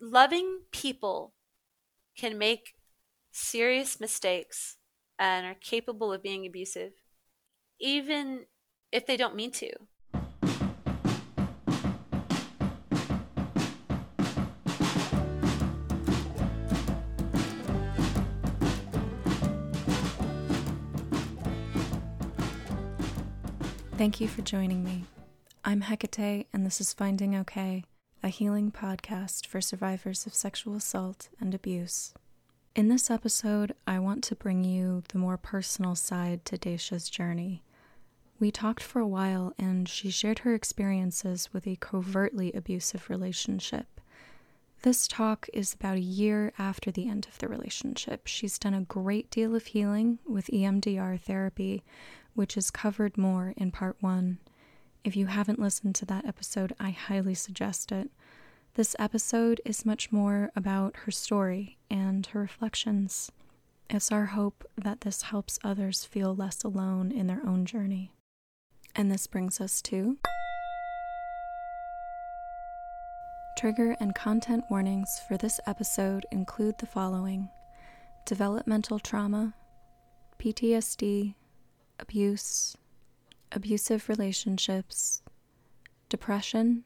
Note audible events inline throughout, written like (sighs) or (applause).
loving people can make serious mistakes and are capable of being abusive, even if they don't mean to. Thank you for joining me. I'm Hecate, and this is Finding Okay, a healing podcast for survivors of sexual assault and abuse. In this episode, I want to bring you the more personal side to Dacia's journey. We talked for a while, and she shared her experiences with a covertly abusive relationship. This talk is about a year after the end of the relationship. She's done a great deal of healing with EMDR therapy, which is covered more in part one. If you haven't listened to that episode, I highly suggest it. This episode is much more about her story and her reflections. It's our hope that this helps others feel less alone in their own journey. And this brings us to Trigger and content warnings for this episode include the following developmental trauma, PTSD, abuse, abusive relationships, depression,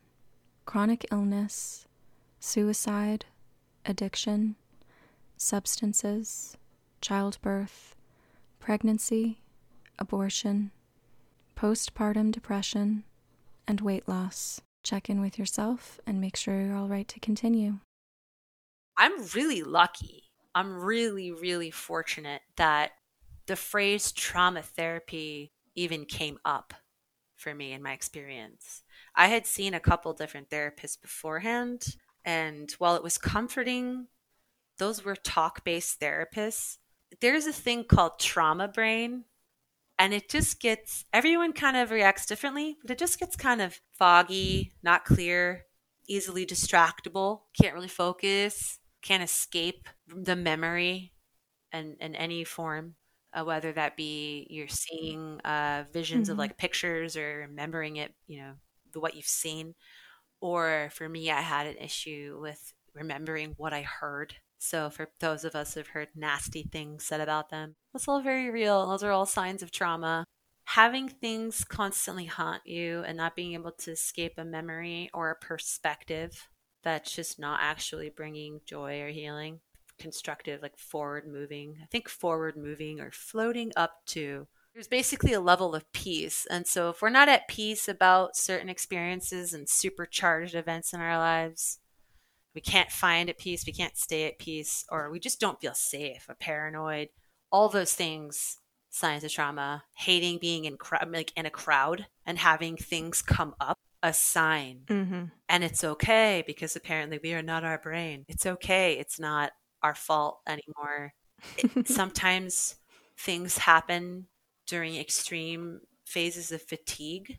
chronic illness, suicide, addiction, substances, childbirth, pregnancy, abortion, postpartum depression, and weight loss. Check in with yourself and make sure you're all right to continue. I'm really lucky. I'm really, really fortunate that the phrase trauma therapy even came up for me in my experience. I had seen a couple different therapists beforehand, and while it was comforting, those were talk based therapists. There's a thing called trauma brain, and it just gets everyone kind of reacts differently, but it just gets kind of foggy, not clear, easily distractible, can't really focus, can't escape the memory and, in any form uh, whether that be you're seeing uh, visions mm-hmm. of like pictures or remembering it, you know, the what you've seen. Or for me, I had an issue with remembering what I heard. So for those of us who've heard nasty things said about them, that's all very real. Those are all signs of trauma. Having things constantly haunt you and not being able to escape a memory or a perspective that's just not actually bringing joy or healing constructive, like forward moving. I think forward moving or floating up to. There's basically a level of peace. And so if we're not at peace about certain experiences and supercharged events in our lives, we can't find at peace, we can't stay at peace, or we just don't feel safe, or paranoid, all those things signs of trauma hating being in like in a crowd and having things come up a sign mm-hmm. and it's okay because apparently we are not our brain it's okay it's not our fault anymore. (laughs) sometimes things happen during extreme phases of fatigue,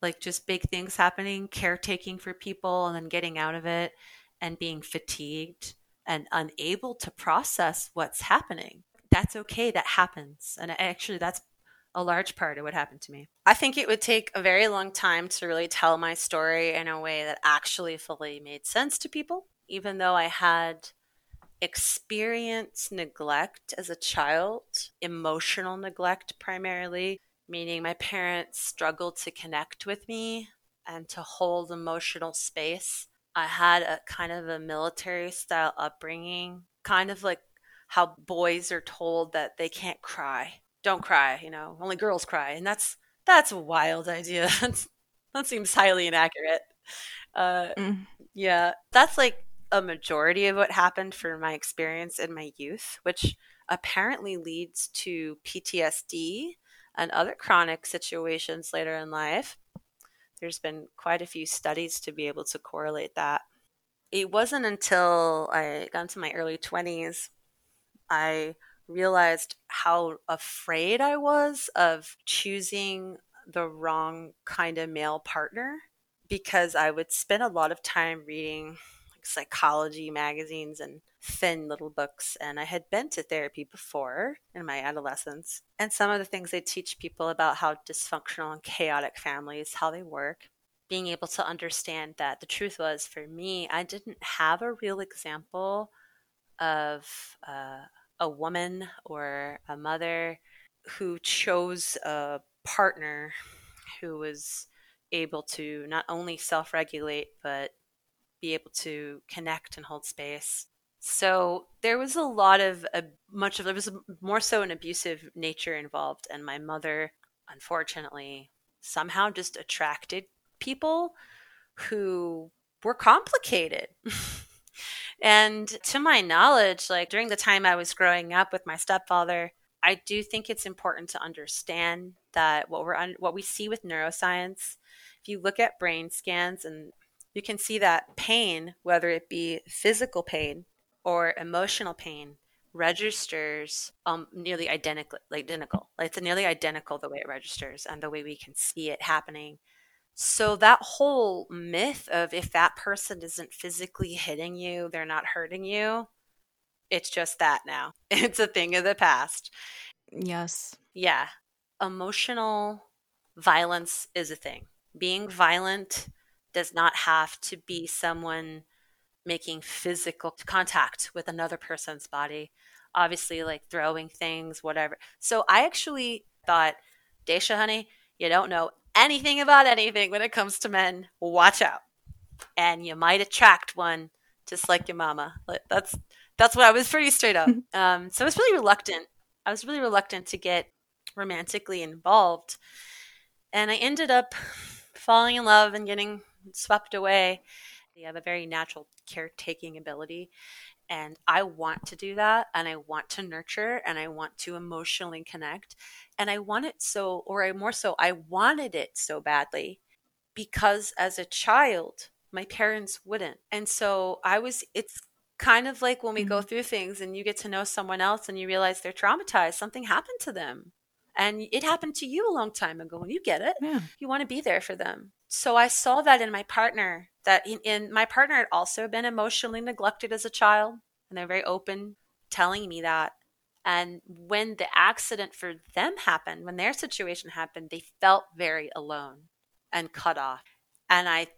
like just big things happening, caretaking for people, and then getting out of it and being fatigued and unable to process what's happening. That's okay. That happens. And actually, that's a large part of what happened to me. I think it would take a very long time to really tell my story in a way that actually fully made sense to people, even though I had experience neglect as a child, emotional neglect primarily, meaning my parents struggled to connect with me and to hold emotional space. I had a kind of a military style upbringing, kind of like how boys are told that they can't cry. Don't cry, you know, only girls cry. And that's that's a wild idea. (laughs) that seems highly inaccurate. Uh, mm. Yeah, that's like a majority of what happened for my experience in my youth, which apparently leads to PTSD and other chronic situations later in life. There's been quite a few studies to be able to correlate that. It wasn't until I got into my early 20s I realized how afraid I was of choosing the wrong kind of male partner because I would spend a lot of time reading psychology magazines and thin little books. And I had been to therapy before in my adolescence. And some of the things they teach people about how dysfunctional and chaotic families, how they work, being able to understand that the truth was for me, I didn't have a real example of uh, a woman or a mother who chose a partner who was able to not only self regulate, but be able to connect and hold space. So there was a lot of a, much of there was more so an abusive nature involved, and my mother, unfortunately, somehow just attracted people who were complicated. (laughs) and to my knowledge, like during the time I was growing up with my stepfather, I do think it's important to understand that what we're un- what we see with neuroscience, if you look at brain scans and you can see that pain, whether it be physical pain or emotional pain, registers um, nearly identical, identical. Like it's nearly identical the way it registers and the way we can see it happening. So that whole myth of if that person isn't physically hitting you, they're not hurting you. It's just that now. (laughs) It's a thing of the past. Yes. Yeah. Emotional violence is a thing. Being violent does not have to be someone making physical contact with another person's body. Obviously, like throwing things, whatever. So I actually thought, Dacia, honey, you don't know anything about anything when it comes to men. Watch out. And you might attract one just like your mama. That's that's what I was pretty straight up. (laughs) Um, so I was really reluctant. I was really reluctant to get romantically involved. And I ended up falling in love and getting swept away. They have a very natural caretaking ability. And I want to do that. And I want to nurture and I want to emotionally connect. And I want it so, or I more so, I wanted it so badly because as a child, my parents wouldn't. And so I was, it's kind of like when we mm-hmm. go through things and you get to know someone else and you realize they're traumatized, something happened to them. And it happened to you a long time ago and you get it. Yeah. You want to be there for them so I saw that in my partner that in, in, my partner had also been emotionally neglected as a child and they're very open telling me that. And when the accident for them happened when their situation happened they felt very alone and cut off. And I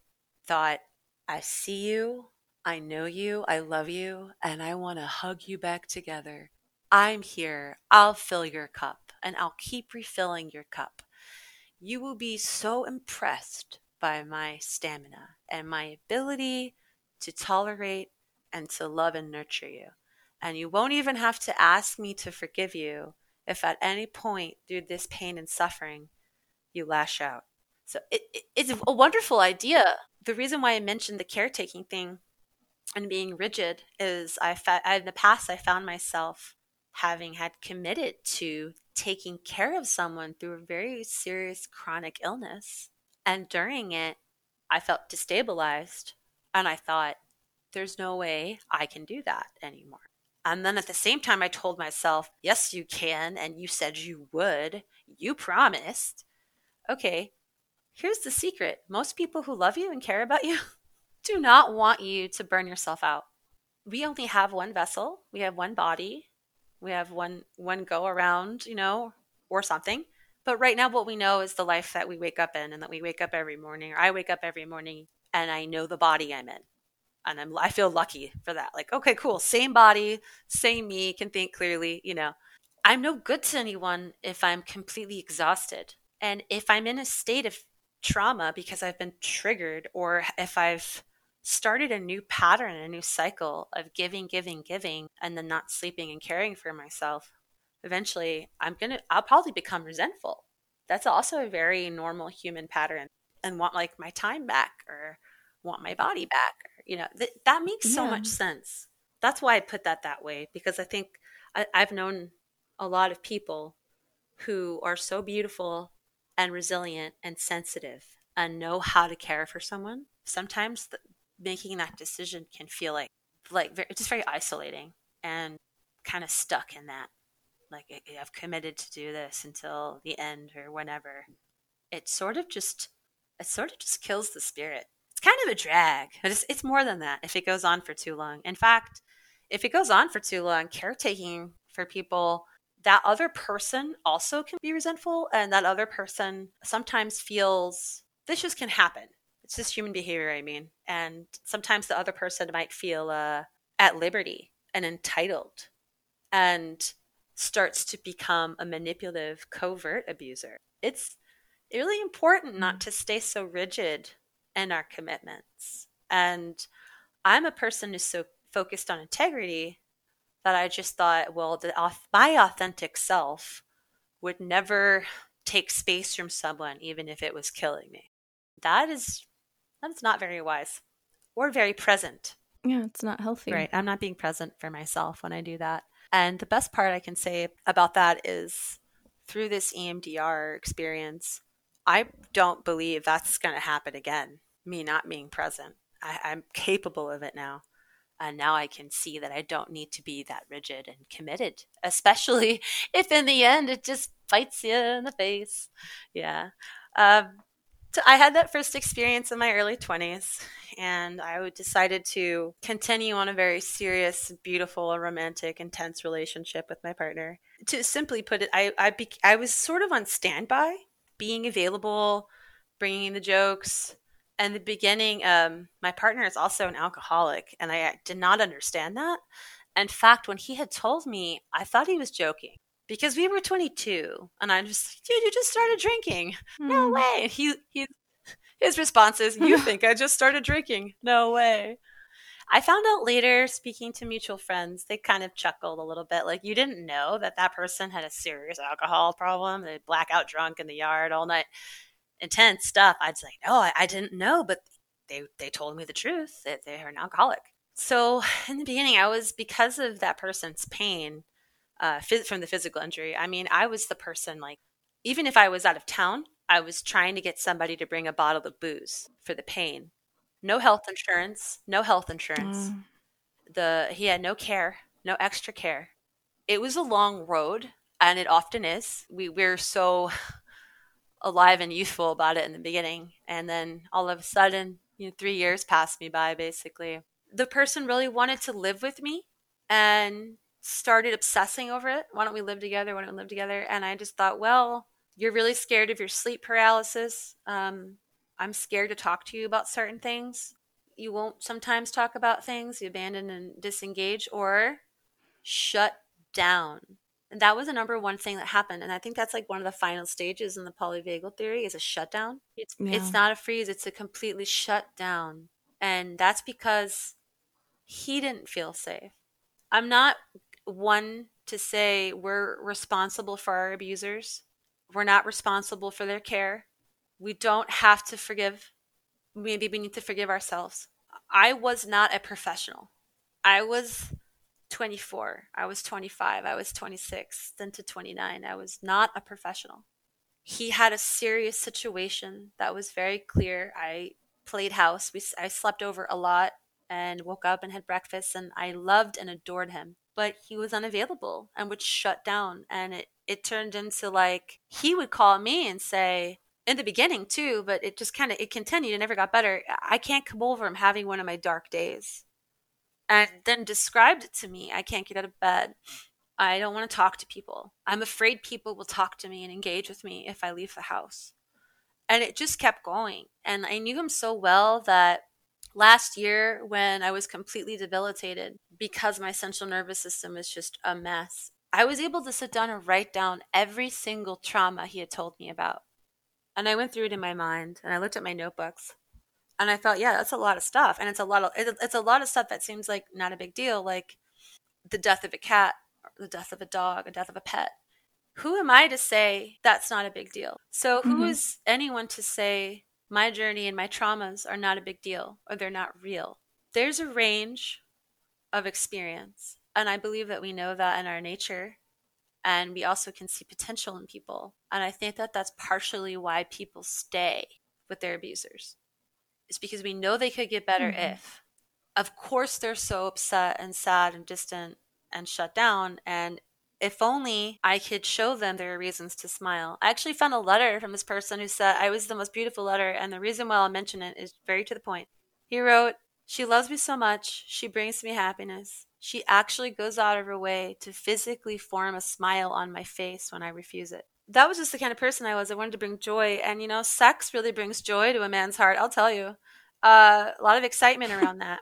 thought I see you. I know you. I love you. And I want to hug you back together. I'm here. I'll fill your cup and I'll keep refilling your cup. You will be so impressed by my stamina and my ability to tolerate and to love and nurture you. And you won't even have to ask me to forgive you if at any point through this pain and suffering you lash out. So it, it, it's a wonderful idea. The reason why I mentioned the caretaking thing and being rigid is I, fa- I in the past I found myself having had committed to taking care of someone through a very serious chronic illness and during it, I felt destabilized. And I thought, there's no way I can do that anymore. And then at the same time, I told myself, yes, you can. And you said you would. You promised. Okay, here's the secret most people who love you and care about you (laughs) do not want you to burn yourself out. We only have one vessel, we have one body, we have one one go around, you know, or something. But right now, what we know is the life that we wake up in, and that we wake up every morning, or I wake up every morning, and I know the body I'm in, and I'm I feel lucky for that. Like, okay, cool, same body, same me, can think clearly. You know, I'm no good to anyone if I'm completely exhausted, and if I'm in a state of trauma because I've been triggered, or if I've started a new pattern, a new cycle of giving, giving, giving, and then not sleeping and caring for myself eventually I'm going to, I'll probably become resentful. That's also a very normal human pattern and want like my time back or want my body back. Or, You know, th- that makes yeah. so much sense. That's why I put that that way because I think I, I've known a lot of people who are so beautiful and resilient and sensitive and know how to care for someone. Sometimes the, making that decision can feel like like very, just very isolating and kind of stuck in that like I've committed to do this until the end or whenever. It sort of just it sort of just kills the spirit. It's kind of a drag, but it's it's more than that if it goes on for too long. In fact, if it goes on for too long, caretaking for people that other person also can be resentful and that other person sometimes feels this just can happen It's just human behavior, I mean. And sometimes the other person might feel uh, at liberty and entitled and starts to become a manipulative, covert abuser. It's really important not to stay so rigid in our commitments. And I'm a person who's so focused on integrity that I just thought, well, the, my authentic self would never take space from someone, even if it was killing me. That is that's not very wise or very present. Yeah, it's not healthy. Right. I'm not being present for myself when I do that. And the best part I can say about that is through this EMDR experience, I don't believe that's going to happen again. Me not being present. I, I'm capable of it now. And now I can see that I don't need to be that rigid and committed, especially (laughs) if in the end it just bites you in the face. Yeah. Um, I had that first experience in my early 20s, and I decided to continue on a very serious, beautiful, romantic, intense relationship with my partner. To simply put it, I I, be, I was sort of on standby, being available, bringing the jokes. And the beginning, um, my partner is also an alcoholic, and I did not understand that. In fact, when he had told me, I thought he was joking because we were 22 and i'm just dude you just started drinking. No hmm. way. He, he his response is you (laughs) think i just started drinking? No way. I found out later speaking to mutual friends they kind of chuckled a little bit like you didn't know that that person had a serious alcohol problem? They black out drunk in the yard all night. Intense stuff. I'd say no I, I didn't know but they they told me the truth that they are an alcoholic. So in the beginning i was because of that person's pain uh, from the physical injury. I mean, I was the person like, even if I was out of town, I was trying to get somebody to bring a bottle of booze for the pain. No health insurance, no health insurance. Mm. The he had no care, no extra care. It was a long road, and it often is. We we're so (laughs) alive and youthful about it in the beginning, and then all of a sudden, you know, three years passed me by. Basically, the person really wanted to live with me, and started obsessing over it. Why don't we live together? Why don't we live together? And I just thought, well, you're really scared of your sleep paralysis. Um, I'm scared to talk to you about certain things. You won't sometimes talk about things, you abandon and disengage or shut down. And that was the number one thing that happened. And I think that's like one of the final stages in the polyvagal theory is a shutdown. It's yeah. it's not a freeze, it's a completely shut down. And that's because he didn't feel safe. I'm not one to say we're responsible for our abusers. We're not responsible for their care. We don't have to forgive. Maybe we need to forgive ourselves. I was not a professional. I was 24. I was 25. I was 26, then to 29. I was not a professional. He had a serious situation that was very clear. I played house. We, I slept over a lot and woke up and had breakfast, and I loved and adored him but he was unavailable and would shut down. And it it turned into like he would call me and say in the beginning too but it just kind of it continued. And never got better. I can't come over. I'm having one of my dark days. And then described it to me. I can't get out of bed. I don't want to talk to people. I'm afraid people will talk to me and engage with me if i leave the house. And it just kept going. And i knew him so well that last year when I was completely debilitated because my central nervous system is just a mess, I was able to sit down and write down every single trauma he had told me about. And I went through it in my mind and I looked at my notebooks and I thought, yeah, that's a lot of stuff. And it's a lot of it's a lot of stuff that seems like not a big deal, like the death of a cat, the death of a dog, the death of a pet. Who am I to say that's not a big deal? So who mm-hmm. is anyone to say my journey and my traumas are not a big deal or they're not real. There's a range of experience. And I believe that we know that in our nature. And we also can see potential in people. And I think that that's partially why people stay with their abusers. It's because we know they could get better mm-hmm. if. Of course, they're so upset and sad and distant and shut down. And if only I could show them there are reasons to smile. I actually found a letter from this person who said I was the most beautiful letter, and the reason why I'll mention it is very to the point. He wrote, She loves me so much, she brings me happiness. She actually goes out of her way to physically form a smile on my face when I refuse it. that was just the kind of person I was. I wanted to bring joy, and you know, sex really brings joy to a man's heart. I'll tell you, uh, a lot of excitement around that.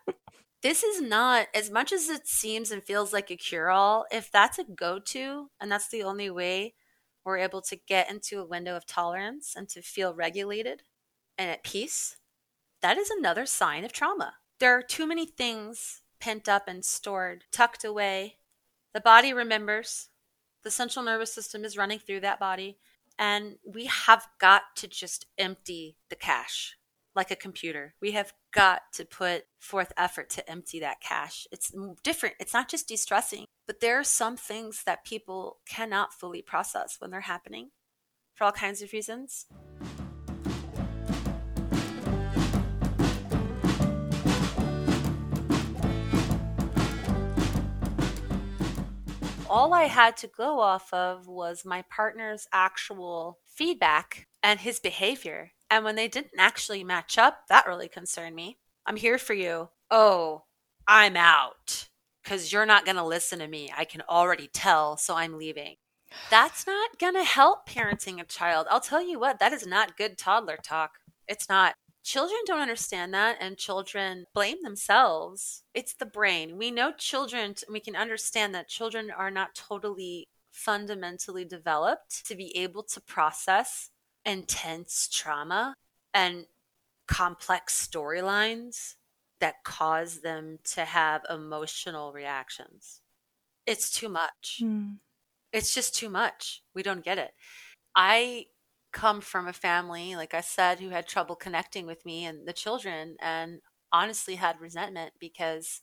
This is not as much as it seems and feels like a cure-all. If that's a go-to, and that's the only way we're able to get into a window of tolerance and to feel regulated and at peace, that is another sign of trauma. There are too many things pent up and stored, tucked away. The body remembers the central nervous system is running through that body. And we have got to just empty the cache like a computer. We have got to put forth effort to empty that cache. It's different. It's not just de stressing, but there are some things that people cannot fully process when they're happening for all kinds of reasons. all I had to go off of was my partner's actual feedback and his behavior. And when they didn't actually match up, that really concerned me. I'm here for you. Oh, I'm out because you're not going to listen to me. I can already tell, so I'm leaving. That's not going to help parenting a child. I'll tell you what, that is not good toddler talk. It's not. Children don't understand that, and children blame themselves. It's the brain. We know children, we can understand that children are not totally fundamentally developed to be able to process intense trauma and complex storylines that cause them to have emotional reactions. It's too much. Mm. It's just too much. We don't get it. I come from a family, like I said, who had trouble connecting with me and the children, and honestly had resentment because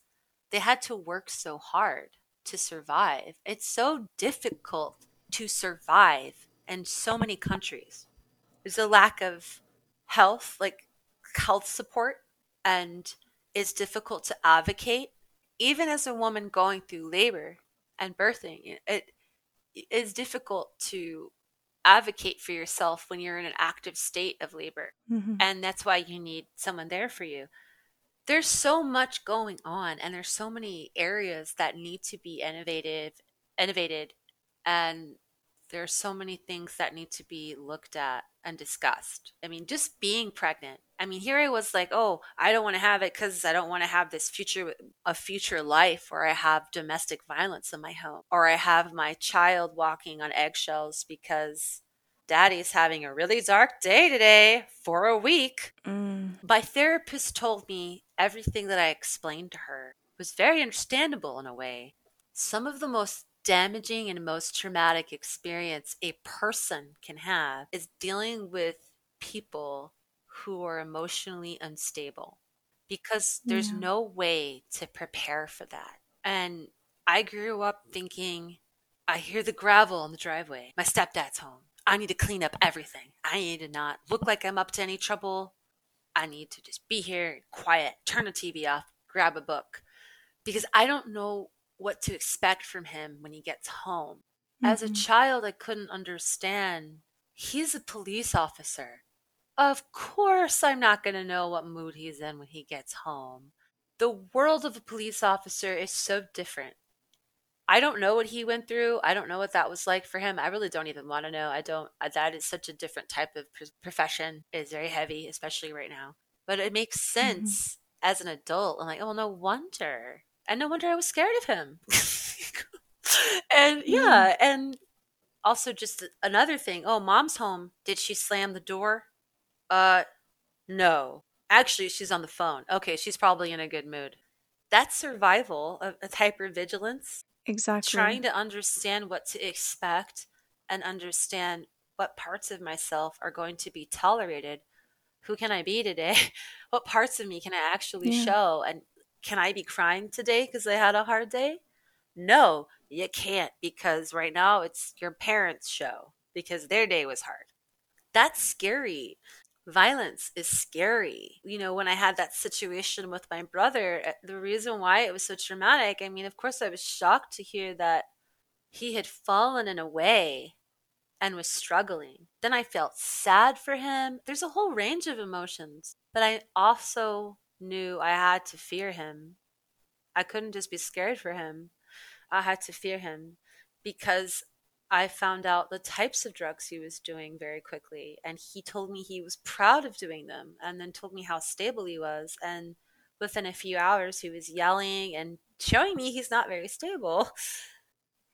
they had to work so hard to survive. It's so difficult to survive in so many countries. There's a lack of health, like health support, and it's difficult to advocate. Even as a woman going through labor and birthing, it is difficult to advocate for yourself when you're in an active state of labor. Mm-hmm. And that's why you need someone there for you. There's so much going on and there's so many areas that need to be innovative, innovated and there's so many things that need to be looked at and discussed. I mean, just being pregnant. I mean, here I was like, oh, I don't want to have it because I don't want to have this future, a future life where I have domestic violence in my home, or I have my child walking on eggshells because daddy's having a really dark day today for a week. Mm. My therapist told me everything that I explained to her was very understandable in a way. Some of the most damaging and most traumatic experience a person can have is dealing with people who are emotionally unstable because there's yeah. no way to prepare for that. And I grew up thinking, I hear the gravel in the driveway. My stepdad's home. I need to clean up everything. I need to not look like I'm up to any trouble. I need to just be here, quiet, turn the TV off, grab a book. Because I don't know what to expect from him when he gets home. Mm-hmm. As a mm-hmm. child, I couldn't understand. He's a police officer. Of course, I'm not going to know what mood he's in when he gets home. The world of a police officer is so different. I don't know what he went through. I don't know what that was like for him. I really don't even want to know. I don't. That is such a different type of profession. It is very heavy, especially right now. But it makes mm-hmm. sense mm-hmm. as an adult. I'm like, oh, no wonder and no wonder I was scared of him. (laughs) and yeah, and also just another thing. Oh, mom's home. Did she slam the door? Uh, no. Actually, she's on the phone. Okay, she's probably in a good mood. That's survival, of, of hypervigilance. Exactly. Trying to understand what to expect and understand what parts of myself are going to be tolerated. Who can I be today? (laughs) what parts of me can I actually yeah. show? And can I be crying today because I had a hard day? No, you can't because right now it's your parents' show because their day was hard. That's scary. Violence is scary. You know, when I had that situation with my brother, eh, the reason why it was so traumatic, I mean, of course, I was shocked to hear that he had fallen in a way and was struggling. Then I felt sad for him. There's a whole range of emotions, but I also knew I had to fear him. I couldn't just be scared for him. I had to fear him because I found out the types of drugs he was doing very quickly. And he told me he was proud of doing them and then told me how stable he was. And within a few hours, he was yelling and showing me he's not very stable.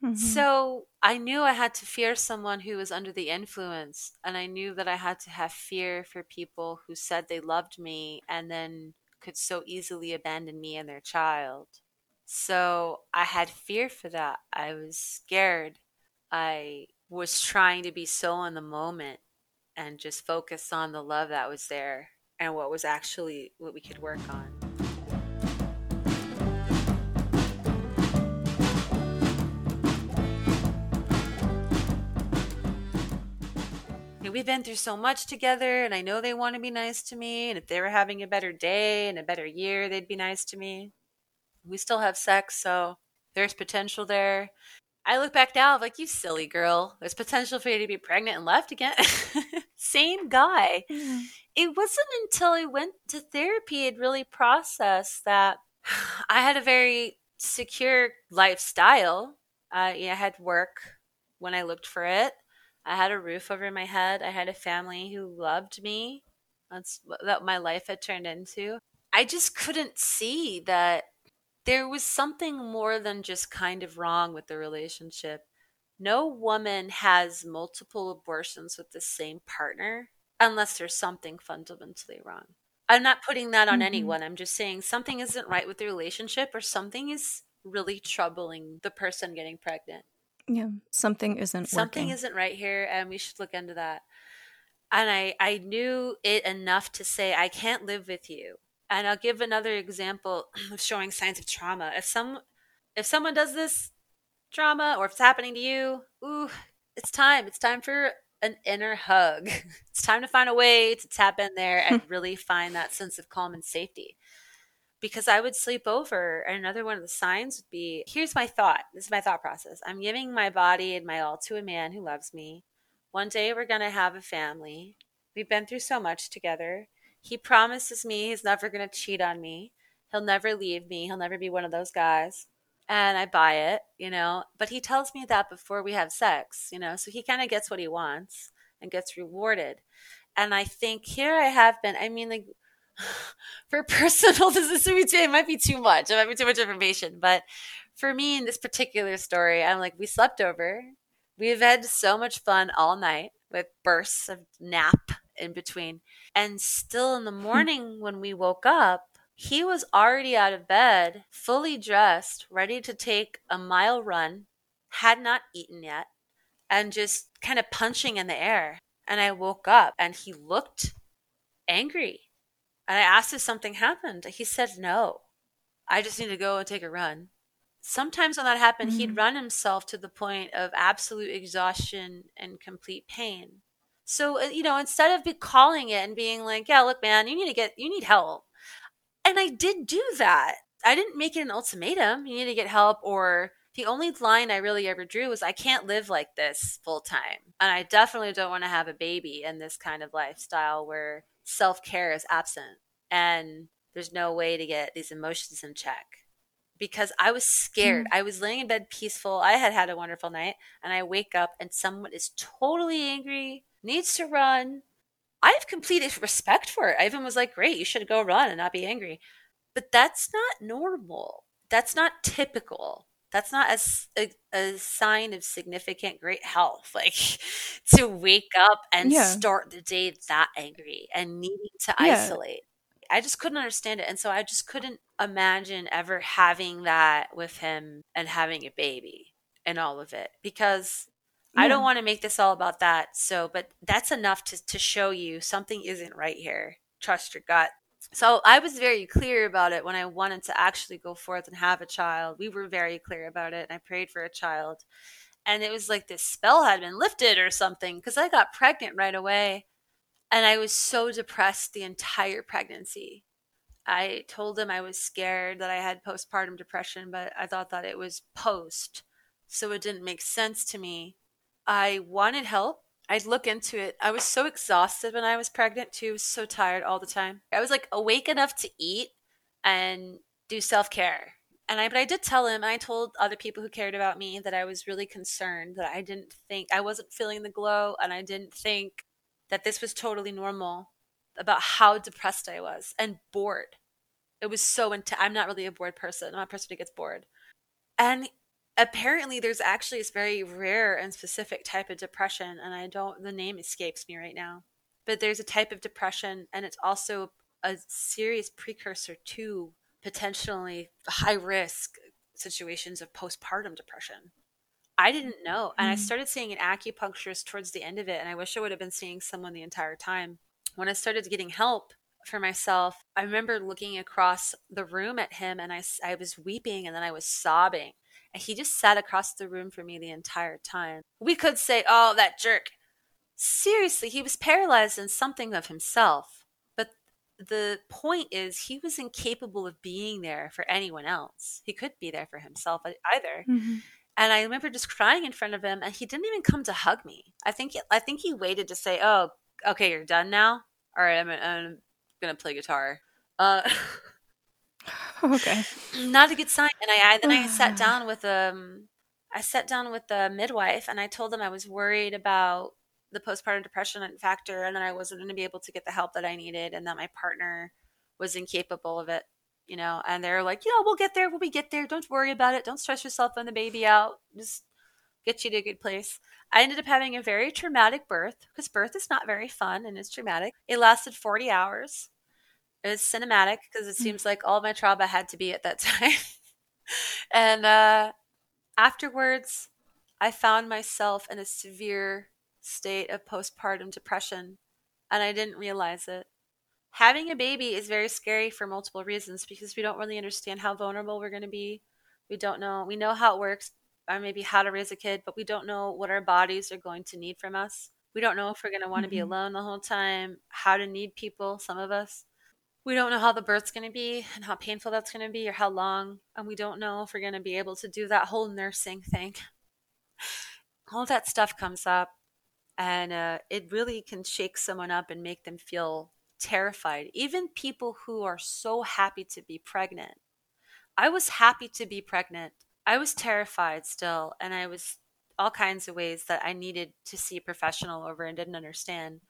Mm-hmm. So I knew I had to fear someone who was under the influence. And I knew that I had to have fear for people who said they loved me and then could so easily abandon me and their child. So I had fear for that. I was scared. I was trying to be so in the moment and just focus on the love that was there and what was actually what we could work on. We've been through so much together and I know they want to be nice to me and if they were having a better day and a better year they'd be nice to me. We still have sex, so there's potential there. I look back now I'm like you silly girl. There's potential for you to be pregnant and left again. (laughs) Same guy. Mm-hmm. It wasn't until I went to therapy I'd really processed that (sighs) I had a very secure lifestyle. Uh, yeah, I had work when I looked for it. I had a roof over my head. I had a family who loved me. That's what my life had turned into. I just couldn't see that there was something more than just kind of wrong with the relationship. No woman has multiple abortions with the same partner unless there's something fundamentally wrong. I'm not putting that on mm-hmm. anyone. I'm just saying something isn't right with the relationship or something is really troubling the person getting pregnant. Yeah, something isn't something working. isn't right here, and we should look into that. And I I knew it enough to say I can't live with you. And I'll give another example (clears throat) of showing signs of trauma. If some if someone does this trauma, or if it's happening to you, ooh, it's time. It's time for an inner hug. (laughs) It's time to find a way to tap in there and (laughs) really find that sense of calm and safety because I would sleep over. And another one of the signs would be here's my thought. This is my thought process. I'm giving my body and my all to a man who loves me. One day we're going to have a family. We've been through so much together. He promises me he's never going to cheat on me. He'll never leave me. He'll never be one of those guys. And I buy it, you know. But he tells me that before we have sex, you know. So he kind of gets what he wants and gets rewarded. And I think here I have been, I mean, like, (laughs) for personal, (laughs) this is it might be too much. It might be too much information. But for me in this particular story, I'm like, we slept over. We've had so much fun all night with bursts of nap in between. And still in the hmm. morning when we woke up, he was already out of bed, fully dressed, ready to take a mile run, had not eaten yet, and just kind of punching in the air. And I woke up and he looked angry. And I asked if something happened. He said no. I just need to go and take a run. Sometimes when that happened, mm-hmm. he'd run himself to the point of absolute exhaustion and complete pain. So, uh, you know, instead of be calling it and being like, yeah, look, man, you need to get, you need help. And I did do that. I didn't make it an ultimatum. You need to get help. Or the only line I really ever drew was, I can't live like this full time. And I definitely don't want to have a baby in this kind of lifestyle where self care is absent and there's no way to get these emotions in check because I was scared. Mm. I was laying in bed peaceful. I had had a wonderful night and I wake up and someone is totally angry, needs to run. I have complete (laughs) respect for it. I even was like, great, you should go run and not be angry. But that's not normal. That's not typical that's not a, a, a, sign of significant great health like (laughs) to wake up and yeah. start the day that angry and needing to yeah. isolate i just couldn't understand it and so i just couldn't imagine ever having that with him and having a baby and all of it because yeah. i don't want to make this all about that so but that's enough to, to show you something isn't right here trust your gut so I was very clear about it when I wanted to actually go forth and have a child. We were very clear about it, and I prayed for a child. And it was like this spell had been lifted or something because I got pregnant right away. And I was so depressed the entire pregnancy. I told him I was scared that I had postpartum depression, but I thought that it was post. So it didn't make sense to me. I wanted help. I'd look into it. I was so exhausted when I was pregnant too, so tired all the time. I was like awake enough to eat and do self care. And I, but I did tell him, I told other people who cared about me that I was really concerned that I didn't think I wasn't feeling the glow, and I didn't think that this was totally normal about how depressed I was and bored. It was so intense. I'm not really a bored person. I'm not a person who gets bored. And apparently, there's actually this very rare and specific type of depression, and I don't, the name escapes me right now. But there's a type of depression, and it's also a serious precursor to potentially high risk situations of postpartum depression. I didn't know. And I Mm. started seeing an acupuncturist towards the end of it. And I wish I would have been seeing someone the entire time. When I started getting help for myself, I remember looking across the room at him and i, I was weeping and then I was sobbing. And he just sat across the room for me the entire time. We could say, oh, that jerk. Seriously, he was paralyzed in something of himself. But the point is, he was incapable of being there for anyone else. He couldn't be there for himself either. Mhm. And I remember just crying in front of him, and he didn't even come to hug me. I think I think he waited to say, "Oh, okay, you're done now. All right, I'm, I'm gonna play guitar." Uh, (laughs) (laughs) Okay. not a good sign. And I, I then I sat (sighs) down with um I sat down with the midwife and I told them I was worried about the postpartum depression factor and that I wasn't going to be able to get the help that I needed and that my partner was incapable of it, you know. And they're like, "You know, we'll get there. We'll be get there. Don't worry about it. Don't stress yourself and the baby out. Just get you to a good place." I ended up having a very traumatic birth because birth is not very fun and it's traumatic. It lasted 40 hours. It was cinematic because it seems like all my trauma had to be at that (laughs) time. and uh, afterwards, I found myself in a severe state of postpartum depression, and I didn't realize it. Having a baby is very scary for multiple reasons because we don't really understand how vulnerable we're going to be. We don't know. We know how it works, or maybe how to raise a kid, but we don't know what our bodies are going to need from us. We don't know if we're going to want to be Mhm. alone the whole time, how to need people, some of us. We don't know how the birth's going to be and how painful that's going to be or how long. And we don't know if we're going to be able to do that whole nursing thing. (sighs) All that stuff comes up, and uh, it really can shake someone up and make them feel terrified. Even people who are so happy to be pregnant. I was happy to be pregnant. I was terrified still, and I was all kinds of ways that I needed to see a professional over and didn't understand.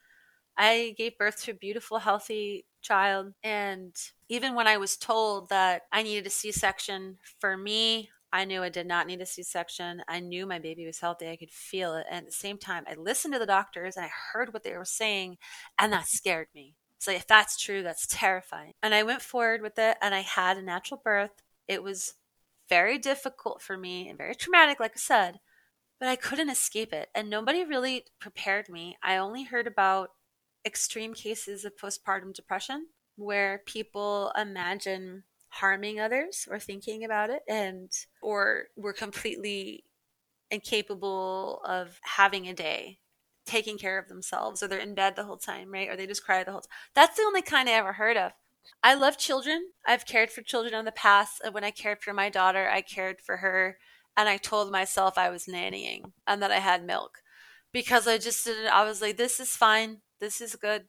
I gave birth to a beautiful, healthy child. And even when I was told that I needed a C section, for me, I knew I did not need a C section. I knew my baby was healthy. I could feel it. And at the same time, I listened to the doctors and I heard what they were saying, and that scared me. So, if that's true, that's terrifying. And I went forward with it and I had a natural birth. It was very difficult for me and very traumatic, like I said, but I couldn't escape it. And nobody really prepared me. I only heard about extreme cases of postpartum depression where people imagine harming others or thinking about it and or were completely incapable of having a day taking care of themselves or they're in bed the whole time right? Or they just cry the whole time that's the only kind i ever heard of. I love children. I've cared for children in the past. And when i cared for my daughter i cared for her. And i told myself i was nannying and that i had milk because i just didn't i was like this is fine this is good.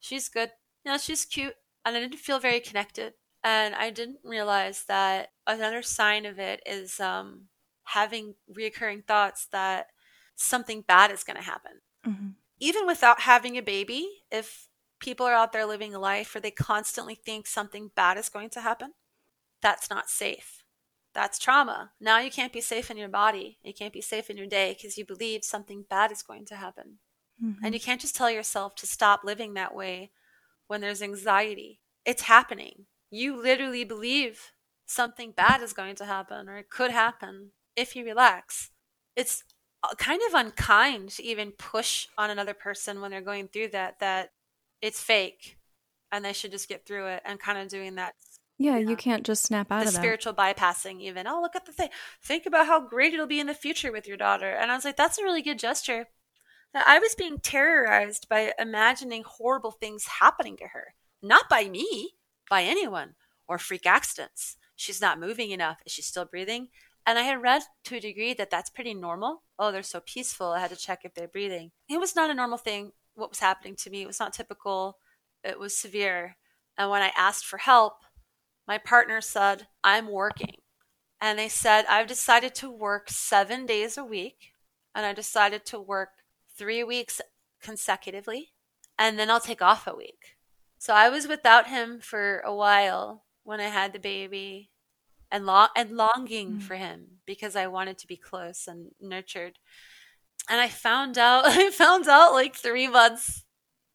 She's good. You know she's cute and i didn't feel very connected. And i didn't realize that another sign of it is um, having reoccurring thoughts that something bad is going to happen. Mhm. even without having a baby if people are out there living a life where they constantly think something bad is going to happen that's not safe. That's trauma. Now you can't be safe in your body. You can't be safe in your day because you believe something bad is going to happen Mhm. and you can't just tell yourself to stop living that way when there's anxiety. It's happening. You literally believe something bad is going to happen or it could happen if you relax. It's uh, kind of unkind to even push on another person when they're going through that, that it's fake and they should just get through it and kind of doing that yeah, yeah. you can't just snap out the of that. spiritual bypassing even oh look at the thing think about how great it'll be in the future with your daughter and i was like that's a really good gesture i was being terrorized by imagining horrible things happening to her. Not by me by anyone or freak accidents. She's not moving enough. Is she still breathing? And i had read to a degree that that's pretty normal. Oh they're so peaceful. I had to check if they're breathing. It was not a normal thing. What was happening to me it was not typical. It was severe. And when i asked for help my partner said, I'm working. and they said, I've decided to work seven days a week, and I decided to work three weeks consecutively, and then I'll take off a week. So I was without him for a while when I had the baby and long and longing mm. for him because I wanted to be close and nurtured. And I found out (laughs) I found out like 3 months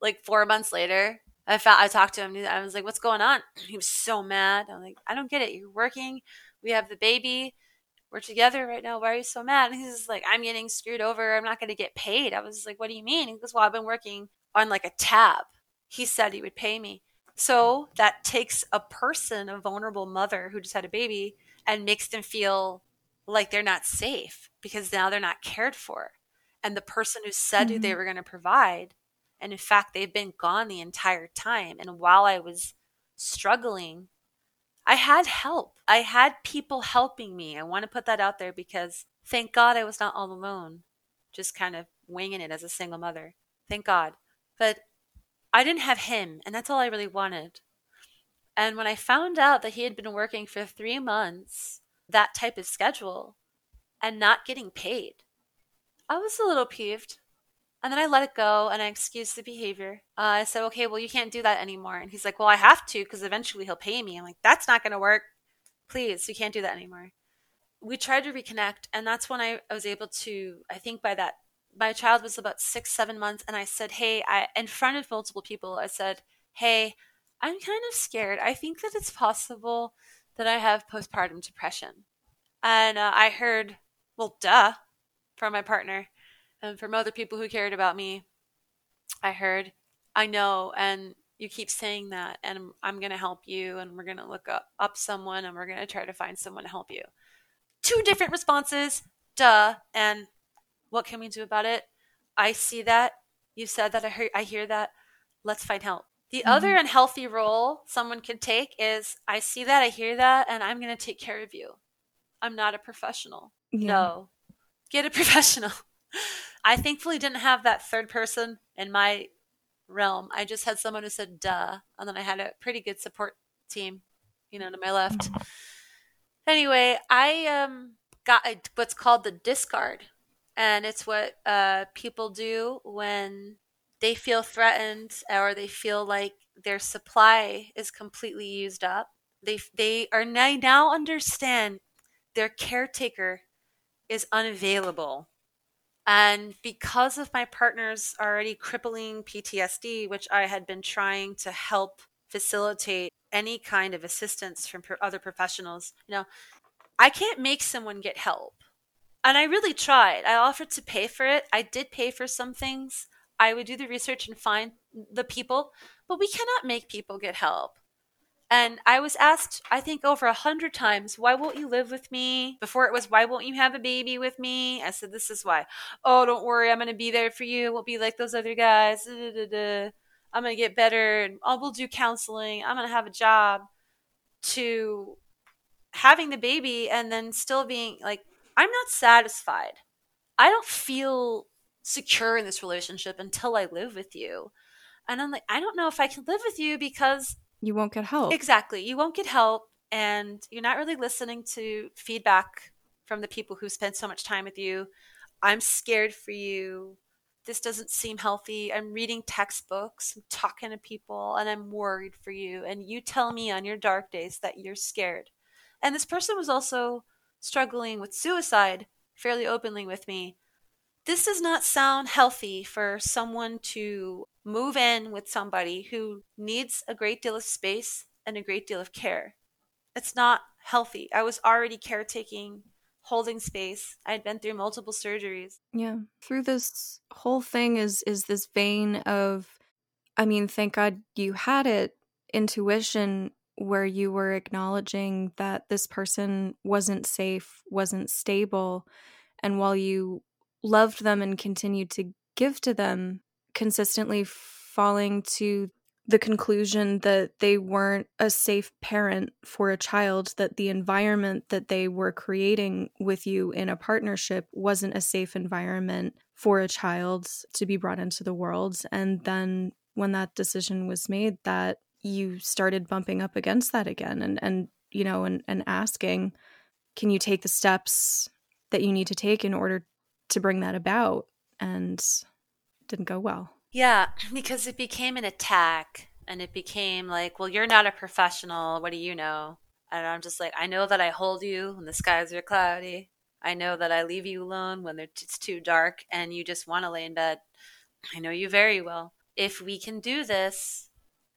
like 4 months later. I found I talked to him I was like what's going on? (clears throat) He was so mad. I'm like I don't get it. You're working we have the baby. We're together right now. Why are you so mad? And he's like, I'm getting screwed over. I'm not going to get paid. I was like, what do you mean? He goes, well, I've been working on like a tab. He said he would pay me. So that takes a person, a vulnerable mother who just had a baby, and makes them feel like they're not safe because now they're not cared for. And the person who said mm-hmm. who they were going to provide, and in fact, they've been gone the entire time. And while I was struggling I had help. I had people helping me. I want to put that out there because thank God I was not all alone, just kind of winging it as a single mother. Thank God. But I didn't have him, and that's all I really wanted. And when I found out that he had been working for three months, that type of schedule, and not getting paid, I was a little peeved. And then I let it go and I excused the behavior. Uh, I said, okay, well, you can't do that anymore. And he's like, well, I have to because eventually he'll pay me. I'm like, that's not going to work. Please, you can't do that anymore. We tried to reconnect. And that's when I, I was able to, I think by that, my child was about six, seven months. And I said, hey, I, in front of multiple people, I said, hey, I'm kind of scared. I think that it's possible that I have postpartum depression. And uh, I heard, well, duh, from my partner and from other people who cared about me, I heard, I know, and you keep saying that, and I'm going to help you, and we're going to look up, up someone, and we're going to try to find someone to help you. Two different responses, duh, and what can we do about it? I see that. You said that. I hear, I hear that. Let's find help. The mm-hmm. other unhealthy role someone can take is I see that, I hear that, and I'm going to take care of you. I'm not a professional. Yeah. No. Get a (laughs) professional. I thankfully didn't have that third person in my realm. I just had someone who said duh, and then I had a pretty good support team, you know, to my left. Anyway, I um got a, what's called the discard, and it's what uh, people do when they feel threatened or they feel like their supply is completely used up. They they are now now understand their caretaker is unavailable and because of my partner's already crippling PTSD, which I had been trying to help facilitate any kind of assistance from other professionals, you know, I can't make someone get help. And I really tried. I offered to pay for it. I did pay for some things. I would do the research and find the people, but we cannot make people get help. And I was asked, I think, over a hundred times, why won't you live with me? Before it was, why won't you have a baby with me? I said, this is why. Oh, don't worry, I'm going to be there for you. We'll be like those other guys. Da, da, da, I'm going to get better. And oh, we'll do counseling. I'm going to have a job. To having the baby and then still being like, I'm not satisfied. I don't feel secure in this relationship until I live with you. And I'm like, I don't know if I can live with you because you won't get help. Exactly. You won't get help and you're not really listening to feedback from the people who spend so much time with you. I'm scared for you. This doesn't seem healthy. I'm reading textbooks, I'm talking to people, and I'm worried for you. And you tell me on your dark days that you're scared. And this person was also struggling with suicide fairly openly with me. This does not sound healthy for someone to move in with somebody who needs a great deal of space and a great deal of care. It's not healthy. I was already caretaking, holding space. I had been through multiple surgeries. Yeah. Through this whole thing is is this vein of I mean, thank God you had it intuition where you were acknowledging that this person wasn't safe, wasn't stable, and while you loved them and continued to give to them, consistently falling to the conclusion that they weren't a safe parent for a child, that the environment that they were creating with you in a partnership wasn't a safe environment for a child to be brought into the world. And then when that decision was made, that you started bumping up against that again and, and you know, and, and asking, can you take the steps that you need to take in order to bring that about? And didn't go well. Yeah, (clears throat) because it became an attack and it became like, well, you're not a professional. What do you know? And I'm just like, I know that I hold you when the skies are cloudy. I know that I leave you alone when it's too dark and you just want to lay in bed. I know you very well. If we can do this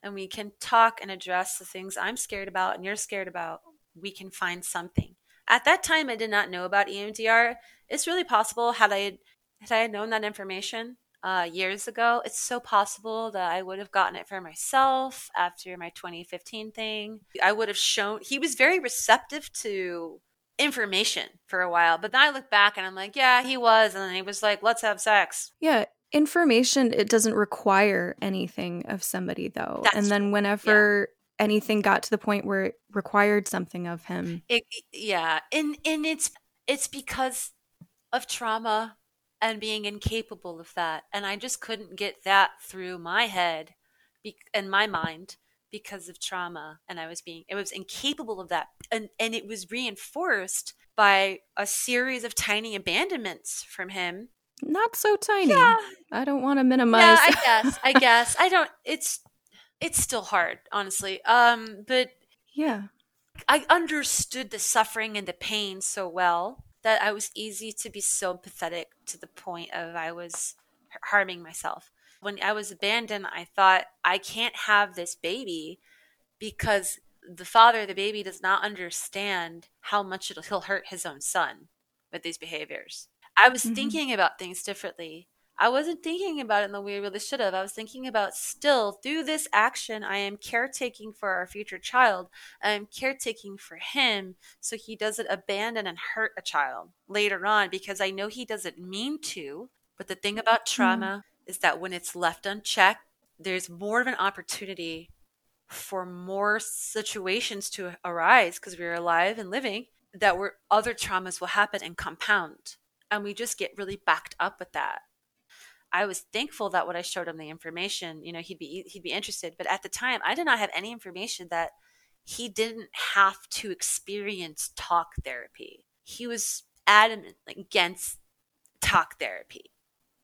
and we can talk and address the things I'm scared about and you're scared about, we can find something. At that time, I did not know about EMDR. It's really possible had I had I known that information uh, years ago, it's so possible that I would have gotten it for myself after my 2015 thing. I would have shown he was very receptive to information for a while, but then I look back and I'm like, yeah, he was, and then he was like, let's have sex. Yeah, information it doesn't require anything of somebody though, That's and then whenever. Anything got to the point where it required something of him. It, yeah, and and it's it's because of trauma and being incapable of that, and I just couldn't get that through my head be- and my mind because of trauma, and I was being it was incapable of that, and and it was reinforced by a series of tiny abandonments from him. Not so tiny. Yeah. I don't want to minimize. Yeah, I guess. I (laughs) guess I don't. It's it's still hard, honestly. Um, but yeah. I understood the suffering and the pain so well that I was easy to be so pathetic to the point of I was harming myself. When I was abandoned, I thought I can't have this baby because the father of the baby does not understand how much it'll, he'll hurt his own son with these behaviors. I was Mhm. thinking about things differently. I wasn't thinking about it in the way I really should have. I was thinking about still through this action, I am caretaking for our future child. I am caretaking for him so he doesn't abandon and hurt a child later on because I know he doesn't mean to. But the thing about mm-hmm. trauma is that when it's left unchecked, there's more of an opportunity for more situations to arise because we're alive and living that where other traumas will happen and compound and we just get really backed up with that i was thankful that when i showed him the information you know he'd be he'd be interested. But at the time i did not have any information that he didn't have to experience talk therapy. He was adamant against talk therapy.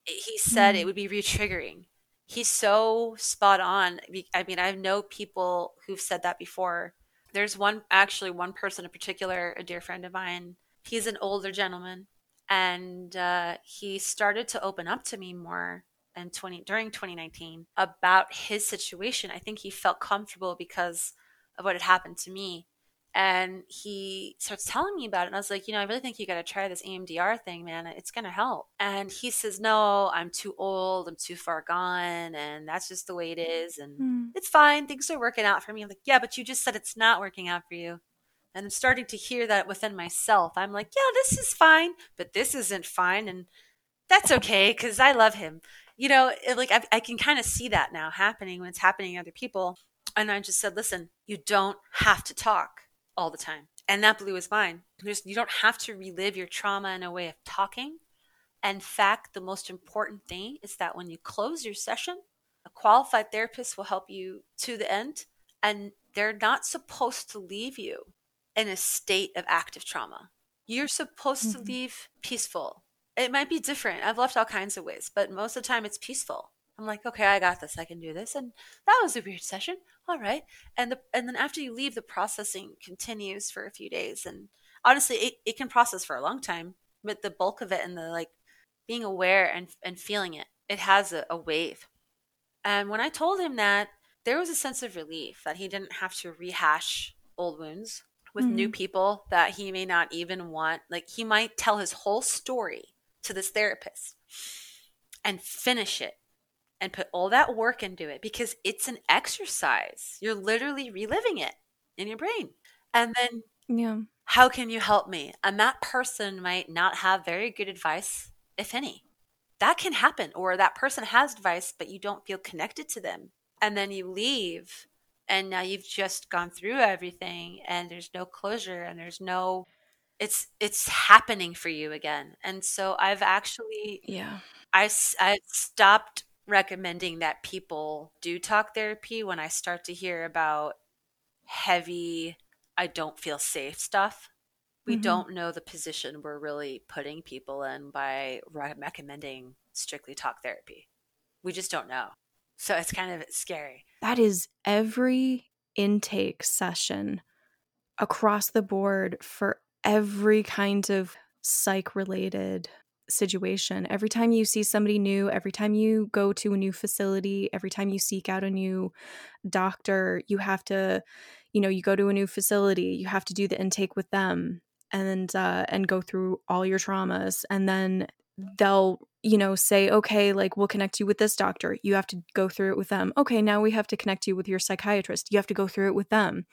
He said Mm. it would be re-triggering. He's so spot on. I mean i know people who've said that before. There's one actually one person in particular a dear friend of mine. He's an older gentleman and uh, he started to open up to me more in 20 during 2019 about his situation i think he felt comfortable because of what had happened to me and he starts telling me about it and i was like you know i really think you got to try this emdr thing man it's going to help and he says no i'm too old i'm too far gone and that's just the way it is and Mm. it's fine. Things are working out for me. I'm like, yeah, but you just said it's not working out for you. And I'm starting to hear that within myself. I'm like, yeah, this is fine, but this isn't fine. And that's okay because I love him. You know, it, like I, I can kind of see that now happening when it's happening to other people. And I just said, listen, you don't have to talk all the time. And that blew his mind. There's, you don't have to relive your trauma in a way of talking. In fact, the most important thing is that when you close your session, a qualified therapist will help you to the end, and they're not supposed to leave you in a state of active trauma. You're supposed to Mhm. leave peaceful. It might be different. I've left all kinds of ways, but most of the time it's peaceful. I'm like, okay, I got this. I can do this. And that was a weird session. All right. And the and then after you leave, the processing continues for a few days. And honestly, it, it can process for a long time. But the bulk of it and the like being aware and and feeling it, it has a, a wave. And when I told him that, there was a sense of relief that he didn't have to rehash old wounds with new mm-hmm. people that he may not even want. Like he might tell his whole story to this therapist and finish it and put all that work into it because it's an exercise. You're literally reliving it in your brain. And then Yeah. how can you help me? And that person might not have very good advice, if any. That can happen. Or that person has advice, but you don't feel connected to them. And then you leave, and now you've just gone through everything, and there's no closure, and there's no. It's it's happening for you again, and so I've actually Yeah. i i stopped recommending that people do talk therapy when I start to hear about heavy, I don't feel safe stuff We Mhm. don't know the position we're really putting people in by recommending strictly talk therapy. We just don't know. So it's kind of scary. That is every intake session across the board for every kind of psych related situation. Every time you see somebody new, every time you go to a new facility, every time you seek out a new doctor, you have to, you know, you go to a new facility, you have to do the intake with them and uh and go through all your traumas and then they'll you know say okay like we'll connect you with this doctor. You have to go through it with them. Okay now we have to connect you with your psychiatrist. You have to go through it with them.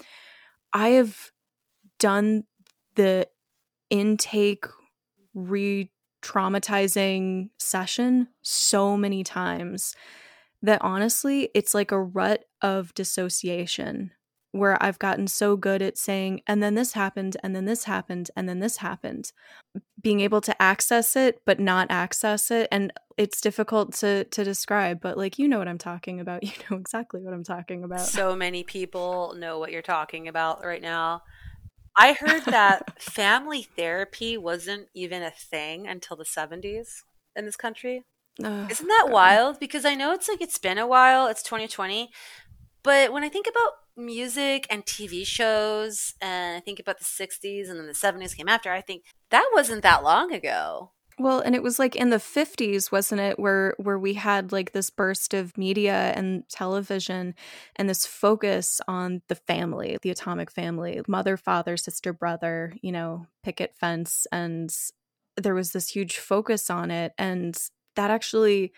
I have done the intake re traumatizing session so many times that honestly it's like a rut of dissociation where I've gotten so good at saying, and then this happened, and then this happened, and then this happened. Being able to access it, but not access it. And it's difficult to to describe, but like you know what I'm talking about. (laughs) You know exactly what I'm talking about. So many people know what you're talking about right now. I heard that (laughs) family therapy wasn't even a thing until the 70s in this country. Ugh, Isn't that God. wild? Because I know it's like it's been a while, it's 2020. But when I think about music and TV shows, and I think about the 60s and then the 70s came after, I think that wasn't that long ago. Well, and it was like in the 50s, wasn't it, where where we had like this burst of media and television and this focus on the family, the atomic family, mother, father, sister, brother, you know, picket fence and there was this huge focus on it and that actually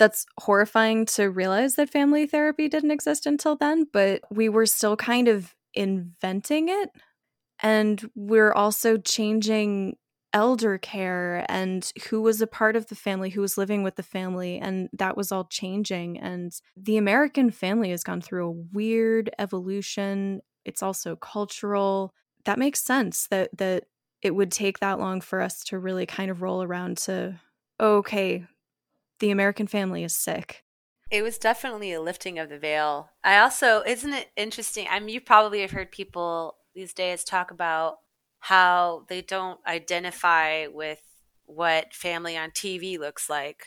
that's horrifying to realize that family therapy didn't exist until then, but we were still kind of inventing it and we're also changing elder care and who was a part of the family, who was living with the family, and that was all changing. And the American family has gone through a weird evolution. It's also cultural. That makes sense that that it would take that long for us to really kind of roll around to okay, the American family is sick. It was definitely a lifting of the veil. I also, isn't it interesting? I mean, you probably have heard people these days talk about how they don't identify with what family on TV looks like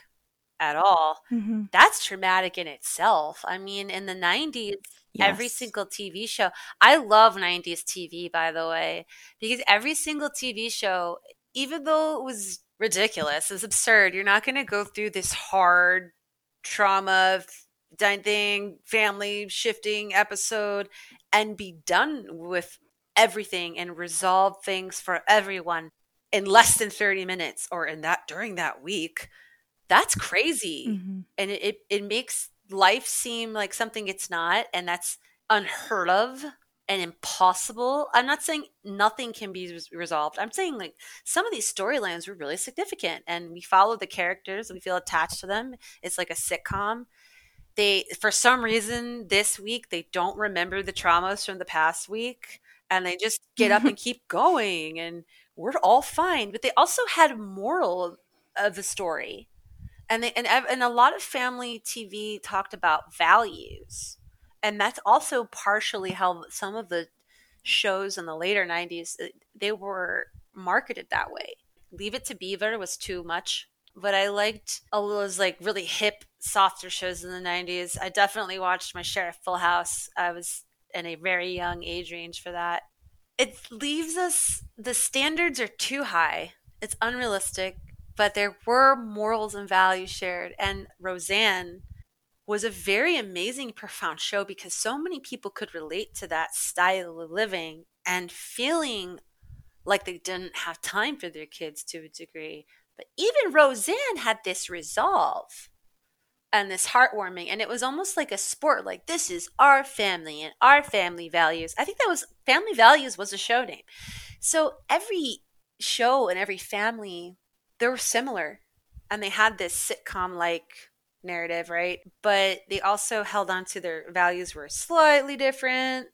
at all. Mm-hmm. That's traumatic in itself. I mean, in the 90s, every single TV show, I love 90s TV, by the way, because every single TV show, even though it was ridiculous, It's absurd, you're not going to go through this hard trauma thing, family shifting episode and be done with everything and resolve things for everyone in less than 30 minutes or in that during that week. That's crazy Mm-hmm. and it, it, it makes life seem like something it's not and that's unheard of and impossible. I'm not saying nothing can be resolved. I'm saying like some of these storylines were really significant and we follow the characters we feel attached to them. It's like a sitcom. They for some reason this week they don't remember the traumas from the past week and they just get up and (laughs) keep going and we're all fine. But they also had moral of the story and they and, and a lot of family tv talked about values and that's also partially how some of the shows in the later 90s uh, they were marketed that way. Leave it to beaver was too much but i liked all those like really hip softer shows in the 90s i definitely watched my share of full house. I was in a very young age range for that. It leaves us the standards are too high. It's unrealistic but there were morals and values shared. And roseanne was a very amazing profound show because so many people could relate to that style of living and feeling like they didn't have time for their kids to a degree. But even roseanne had this resolve and this heartwarming and it was almost like a sport like this is our family and our family values. I think that was family values was a show name. So every show and every family they were similar and they had this sitcom like narrative right but they also held on to their values were slightly different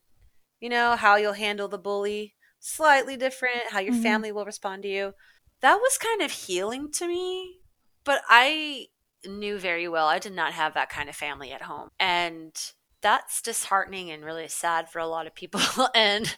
you know how you'll handle the bully slightly different how your Mhm. family will respond to you that was kind of healing to me but i knew very well I did not have that kind of family at home. And that's disheartening and really sad for a lot of people. (laughs) and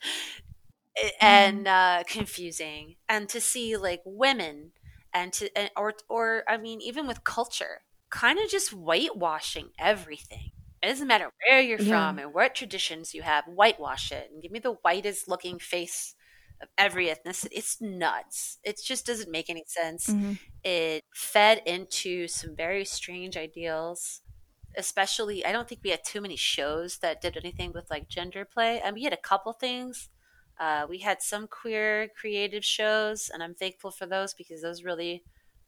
and uh, confusing, and to see like women and to and, or or I mean even with culture, kind of just whitewashing everything. It doesn't matter where you're yeah. from and what traditions you have, whitewash it and give me the whitest looking face of every ethnicity. It's nuts. It just doesn't make any sense. Mm-hmm. It fed into some very strange ideals. Especially, I don't think we had too many shows that did anything with like gender play. and we had a couple things. Uh, we had some queer creative shows, and I'm thankful for those because those really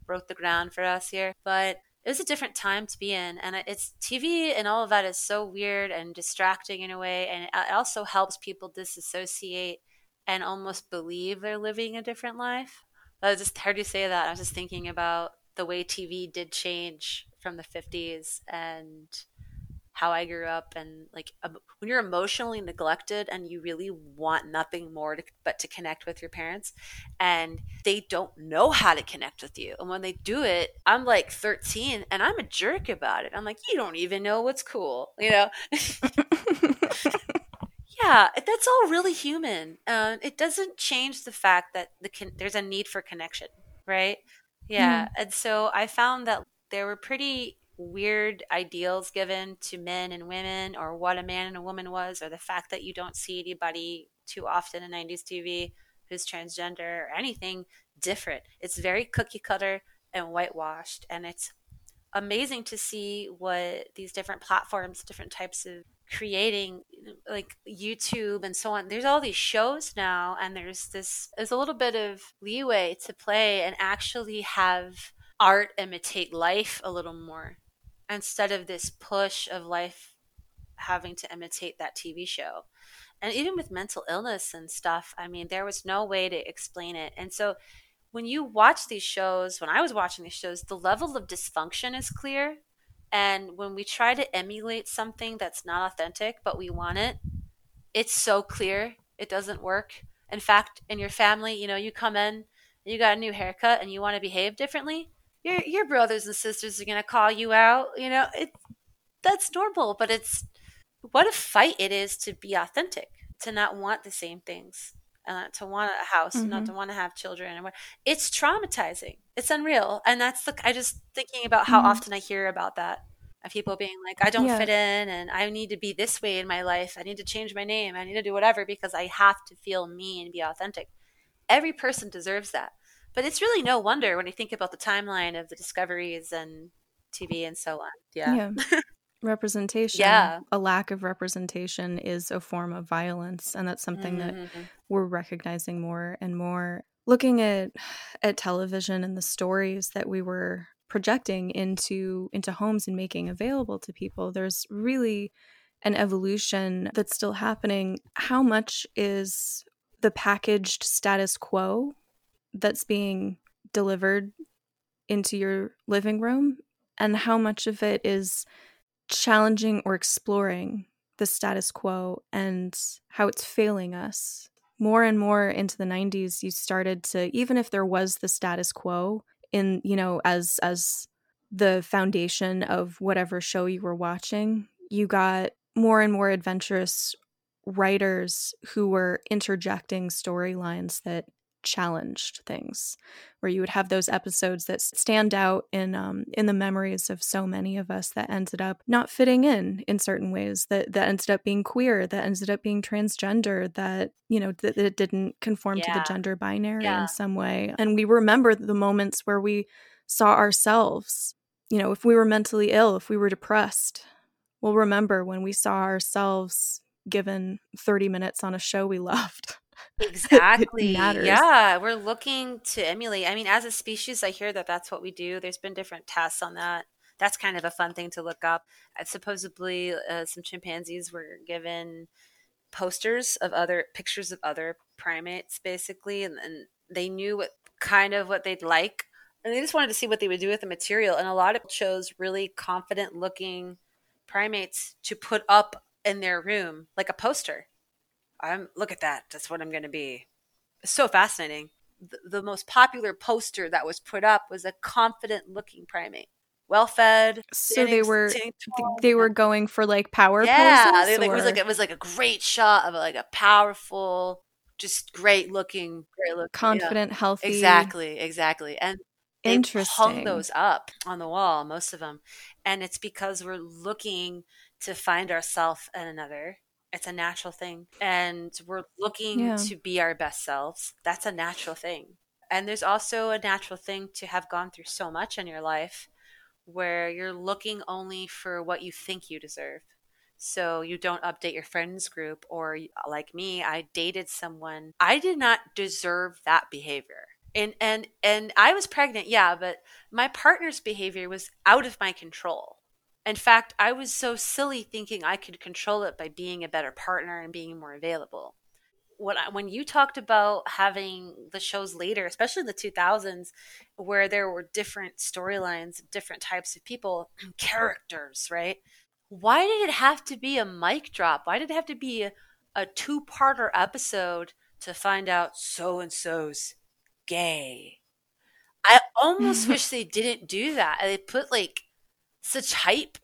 broke the ground for us here. But it was a different time to be in and it's tv and all of that is so weird and distracting in a way and it also helps people disassociate and almost believe they're living a different life. I was just heard you say that i was just thinking about the way tv did change from the 50s and how I grew up and like when you're emotionally neglected and you really want nothing more to, but to connect with your parents and they don't know how to connect with you and when they do it I'm like 13 and I'm a jerk about it. I'm like you don't even know what's cool you know? (laughs) (laughs) Yeah that's all really human it doesn't change the fact that the con- there's a need for connection right? Yeah mm-hmm. and so I found that there were pretty weird ideals given to men and women or what a man and a woman was or the fact that you don't see anybody too often in 90s TV who's transgender or anything different. It's very cookie cutter and whitewashed and it's amazing to see what these different platforms, different types of creating like YouTube and so on. There's all these shows now and there's this there's a little bit of leeway to play and actually have art imitate life a little more instead of this push of life having to imitate that TV show. And even with mental illness and stuff, I mean, there was no way to explain it. And so when you watch these shows, when I was watching these shows, the level of dysfunction is clear. And when we try to emulate something that's not authentic, but we want it, it's so clear it doesn't work. In fact, in your family, you know, you come in, you got a new haircut, and you want to behave differently your your brothers and sisters are gonna call you out. You know, it that's normal, but it's what a fight it is to be authentic, to not want the same things, uh, to want a house, mm-hmm. not to want to have children. It's traumatizing. It's unreal, and that's the. I just thinking about how mm-hmm. often I hear about that of people being like, I don't yeah. fit in, and I need to be this way in my life. I need to change my name. I need to do whatever because I have to feel me and be authentic. Every person deserves that. But it's really no wonder when you think about the timeline of the discoveries and TV and so on. Yeah. yeah. (laughs) representation yeah a lack of representation is a form of violence and that's something mm-hmm. that we're recognizing more and more looking at at television and the stories that we were projecting into into homes and making available to people there's really an evolution that's still happening how much is the packaged status quo that's being delivered into your living room and how much of it is challenging or exploring the status quo and how it's failing us. More and more into the 90s you started to even if there was the status quo in you know as as the foundation of whatever show you were watching, you got more and more adventurous writers who were interjecting storylines that challenged things where you would have those episodes that stand out in um, in the memories of so many of us that ended up not fitting in in certain ways that that ended up being queer that ended up being transgender that you know that, that it didn't conform yeah. to the gender binary yeah. in some way and we remember the moments where we saw ourselves you know if we were mentally ill if we were depressed we'll remember when we saw ourselves given 30 minutes on a show we (laughs) loved Exactly. (laughs) yeah, we're looking to emulate. I mean, as a species, I hear that that's what we do. There's been different tests on that. That's kind of a fun thing to look up. Supposedly, uh, some chimpanzees were given posters of other pictures of other primates, basically, and, and they knew what kind of what they'd like, and they just wanted to see what they would do with the material. And a lot of chose really confident looking primates to put up in their room, like a poster I'm look at that. That's what I'm going to be. so fascinating. The, the, most popular poster that was put up was a confident looking primate, well fed. So they were they were going for like power yeah, poses. Yeah, like, it was like it was like a great shot of like a powerful, just great looking, great looking, confident, yeah. healthy. Exactly, exactly. And they Interesting. hung those up on the wall, most of them, and it's because we're looking to find ourselves and another. It's a natural thing, and we're looking Yeah. to be our best selves. That's a natural thing. And there's also a natural thing to have gone through so much in your life where you're looking only for what you think you deserve. So you don't update your friends group, or like me, I dated someone. I did not deserve that behavior. And and and I was pregnant, yeah, but my partner's behavior was out of my control. In fact, I was so silly thinking I could control it by being a better partner and being more available. When, I, when you talked about having the shows later, especially in the 2000s, where there were different storylines, different types of people, (clears throat) characters, right? Why did it have to be a mic drop? Why did it have to be a, a two parter episode to find out so and so's gay? I almost (laughs) wish they didn't do that. They put like such hype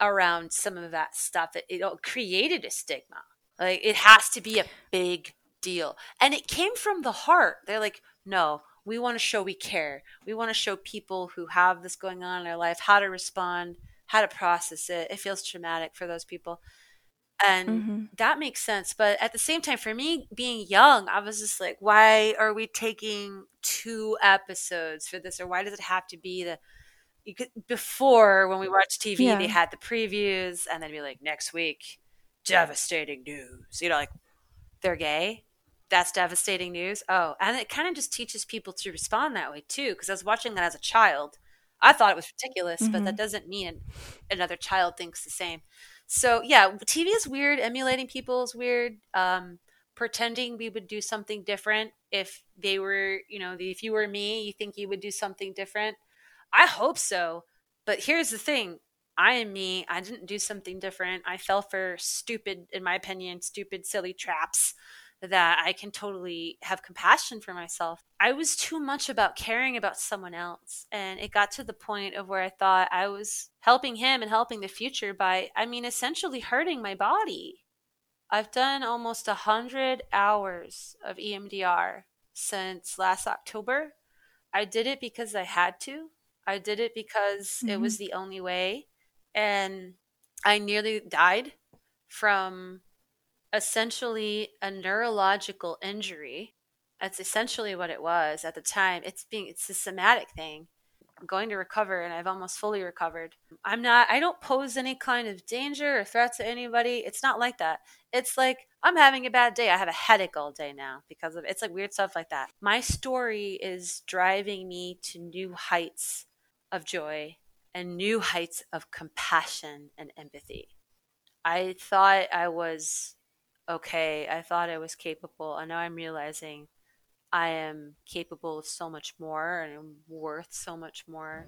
around some of that stuff that it created a stigma. Like it has to be a big deal. And it came from the heart. They're like, no, we want to show we care. We want to show people who have this going on in their life how to respond, how to process it. It feels traumatic for those people. And Mm-hmm. that makes sense. But at the same time, for me being young, I was just like, why are we taking two episodes for this? Or why does it have to be the could before when we watched TV, Yeah. they had the previews and then be like, next week, devastating news. You know, like they're gay. That's devastating news. Oh, and it kind of just teaches people to respond that way too. Because I was watching that as a child. I thought it was ridiculous, but that doesn't mean another child thinks the same. So yeah, TV is weird. Emulating people is weird. Um, pretending we would do something different if they were, you know, if you were me, you think you would do something different. I hope so. But here's the thing I am me. I didn't do something different. I fell for stupid, in my opinion, stupid, silly traps that I can totally have compassion for myself. I was too much about caring about someone else. And it got to the point of where I thought I was helping him and helping the future by, I mean, essentially hurting my body. I've done almost a hundred hours of EMDR since last October. I did it because I had to. I did it because it was mm-hmm. the only way. And I nearly died from essentially a neurological injury. That's essentially what it was at the time. It's being it's a somatic thing. I'm going to recover and I've almost fully recovered. I'm not I don't pose any kind of danger or threat to anybody. It's not like that. It's like I'm having a bad day. I have a headache all day now because of it's like weird stuff like that. My story is driving me to new heights of joy and new heights of compassion and empathy. I thought I was okay. I thought I was capable. And now I'm realizing I am capable of so much more and I'm worth so much more.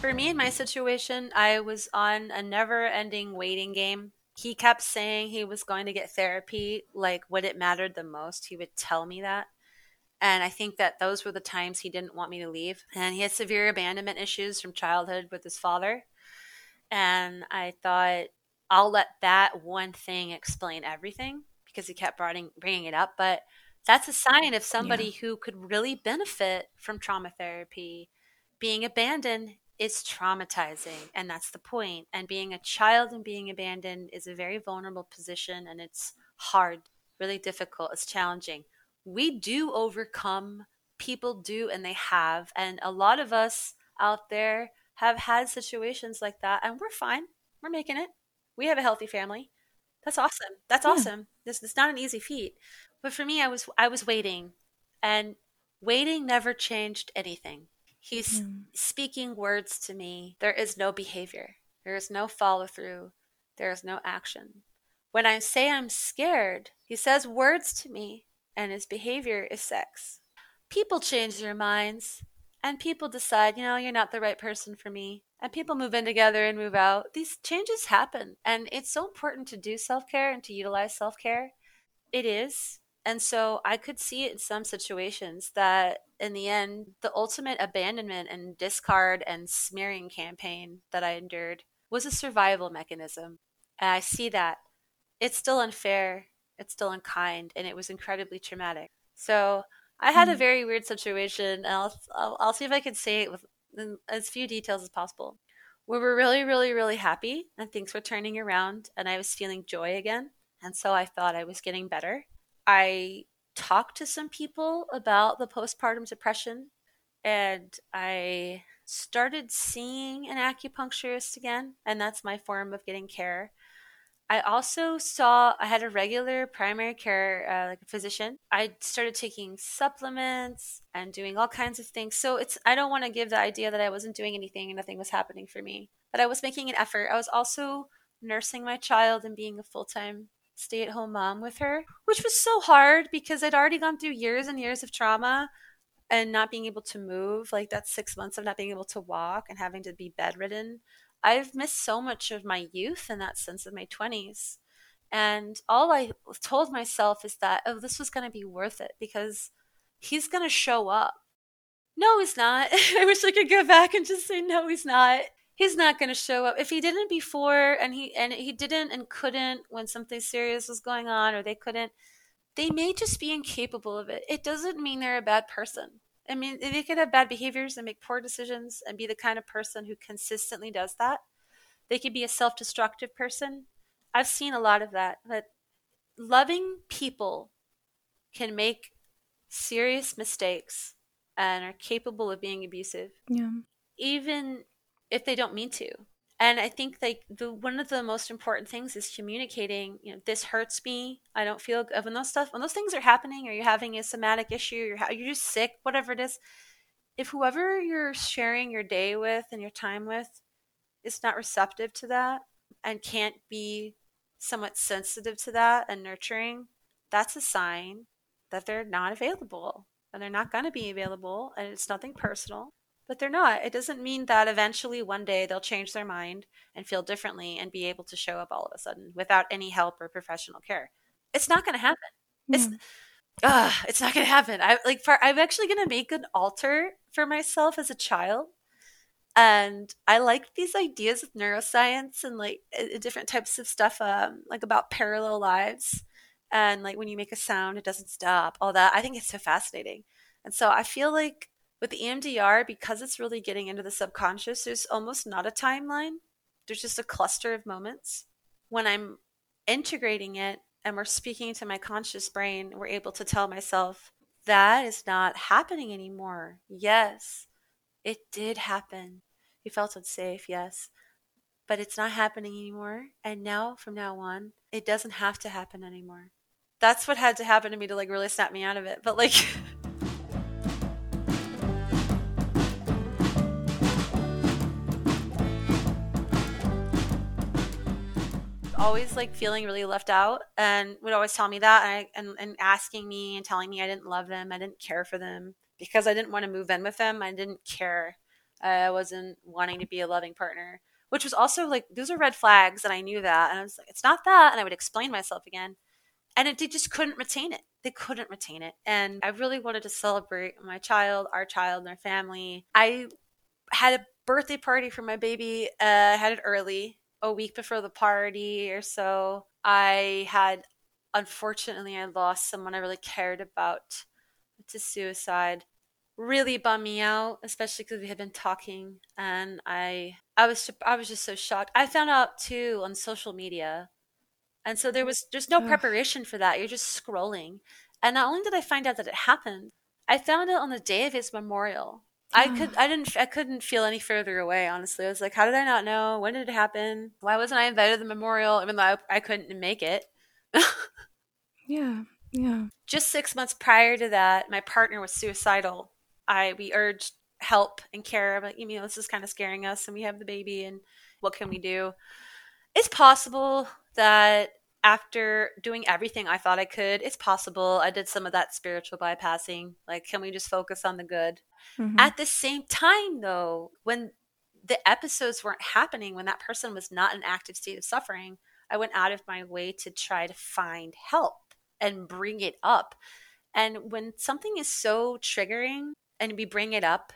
For me in my situation, I was on a never ending waiting game. He kept saying he was going to get therapy, like what it mattered the most. He would tell me that. And I think that those were the times he didn't want me to leave. And he had severe abandonment issues from childhood with his father. And I thought, I'll let that one thing explain everything because he kept bringing, bringing it up. But that's a sign of somebody who could really benefit from trauma therapy. Being abandoned is traumatizing, and that's the point. And being a child and being abandoned is a very vulnerable position, and it's hard, really difficult, it's challenging we do overcome people do and they have and a lot of us out there have had situations like that and we're fine we're making it we have a healthy family that's awesome that's Yeah. awesome this is not an easy feat but for me i was i was waiting and waiting never changed anything he's Yeah. speaking words to me there is no behavior there is no follow through there is no action when i say i'm scared he says words to me and his behavior is sex. People change their minds, and people decide, you know, you're not the right person for me. And people move in together and move out. These changes happen, and it's so important to do self care and to utilize self care. It is. And so I could see it in some situations that in the end, the ultimate abandonment and discard and smearing campaign that I endured was a survival mechanism. And I see that. It's still unfair, it's still unkind, and it was incredibly traumatic. So I had a mm. very weird situation, and I'll, I'll, I'll see if I can say it with as few details as possible. We were really, really, really happy, and things were turning around, and I was feeling joy again. And so I thought I was getting better. I talked to some people about the postpartum depression, and I started seeing an acupuncturist again, and that's my form of getting care. I also saw I had a regular primary care uh, like a physician. I started taking supplements and doing all kinds of things. So it's I don't want to give the idea that I wasn't doing anything and nothing was happening for me. But I was making an effort. I was also nursing my child and being a full-time stay-at-home mom with her, which was so hard because I'd already gone through years and years of trauma and not being able to move, like that 6 months of not being able to walk and having to be bedridden I've missed so much of my youth in that sense of my 20s. And all I told myself is that, oh, this was going to be worth it because he's going to show up. No, he's not. (laughs) I wish I could go back and just say, no, he's not. He's not going to show up. If he didn't before and he and he didn't and couldn't when something serious was going on or they couldn't, they may just be incapable of it. It doesn't mean they're a bad person. I mean, they could have bad behaviors and make poor decisions and be the kind of person who consistently does that. They could be a self destructive person. I've seen a lot of that. That loving people can make serious mistakes and are capable of being abusive. Yeah. Even if they don't mean to. And i think like the one of the most important things is communicating you know this hurts me i don't feel good when those stuff when those things are happening or you're having a somatic issue you're, you're just sick whatever it is if whoever you're sharing your day with and your time with is not receptive to that and can't be somewhat sensitive to that and nurturing that's a sign that they're not available and they're not going to be available and it's nothing personal but they're not. It doesn't mean that eventually one day they'll change their mind and feel differently and be able to show up all of a sudden without any help or professional care. It's not going to happen. Yeah. It's uh, it's not going to happen. I like for I'm actually going to make an altar for myself as a child. And I like these ideas of neuroscience and like different types of stuff um, like about parallel lives and like when you make a sound it doesn't stop all that i think it's so fascinating and so i feel like with EMDR, because it's really getting into the subconscious, there's almost not a timeline. There's just a cluster of moments. When I'm integrating it and we're speaking to my conscious brain, we're able to tell myself, that is not happening anymore. Yes, it did happen. You felt unsafe, yes. But it's not happening anymore. And now, from now on, it doesn't have to happen anymore. That's what had to happen to me to like really snap me out of it. But like, (laughs) always like feeling really left out and would always tell me that and, I, and, and asking me and telling me I didn't love them, I didn't care for them because I didn't want to move in with them. I didn't care. I wasn't wanting to be a loving partner, which was also like those are red flags, and I knew that. And I was like, it's not that, and I would explain myself again, and it, they just couldn't retain it. They couldn't retain it, and I really wanted to celebrate my child, our child, and our family. I had a birthday party for my baby. Uh, I had it early a week before the party or so, I had unfortunately I lost someone I really cared about to suicide. Really bummed me out, especially because we had been talking, and I I was I was just so shocked. I found out too on social media, and so there was there's no preparation for that. You're just scrolling, and not only did I find out that it happened, I found out on the day of his memorial. I could I didn't I couldn't feel any further away honestly. I was like, how did I not know? When did it happen? Why wasn't I invited to the memorial even though I, I couldn't make it? (laughs) yeah. Yeah. Just 6 months prior to that, my partner was suicidal. I we urged help and care. but you know, this is kind of scaring us and we have the baby and what can we do? It's possible that after doing everything I thought I could, it's possible I did some of that spiritual bypassing. Like, can we just focus on the good? Mm-hmm. At the same time, though, when the episodes weren't happening, when that person was not in active state of suffering, I went out of my way to try to find help. and bring it up. And when something is so triggering and we bring it up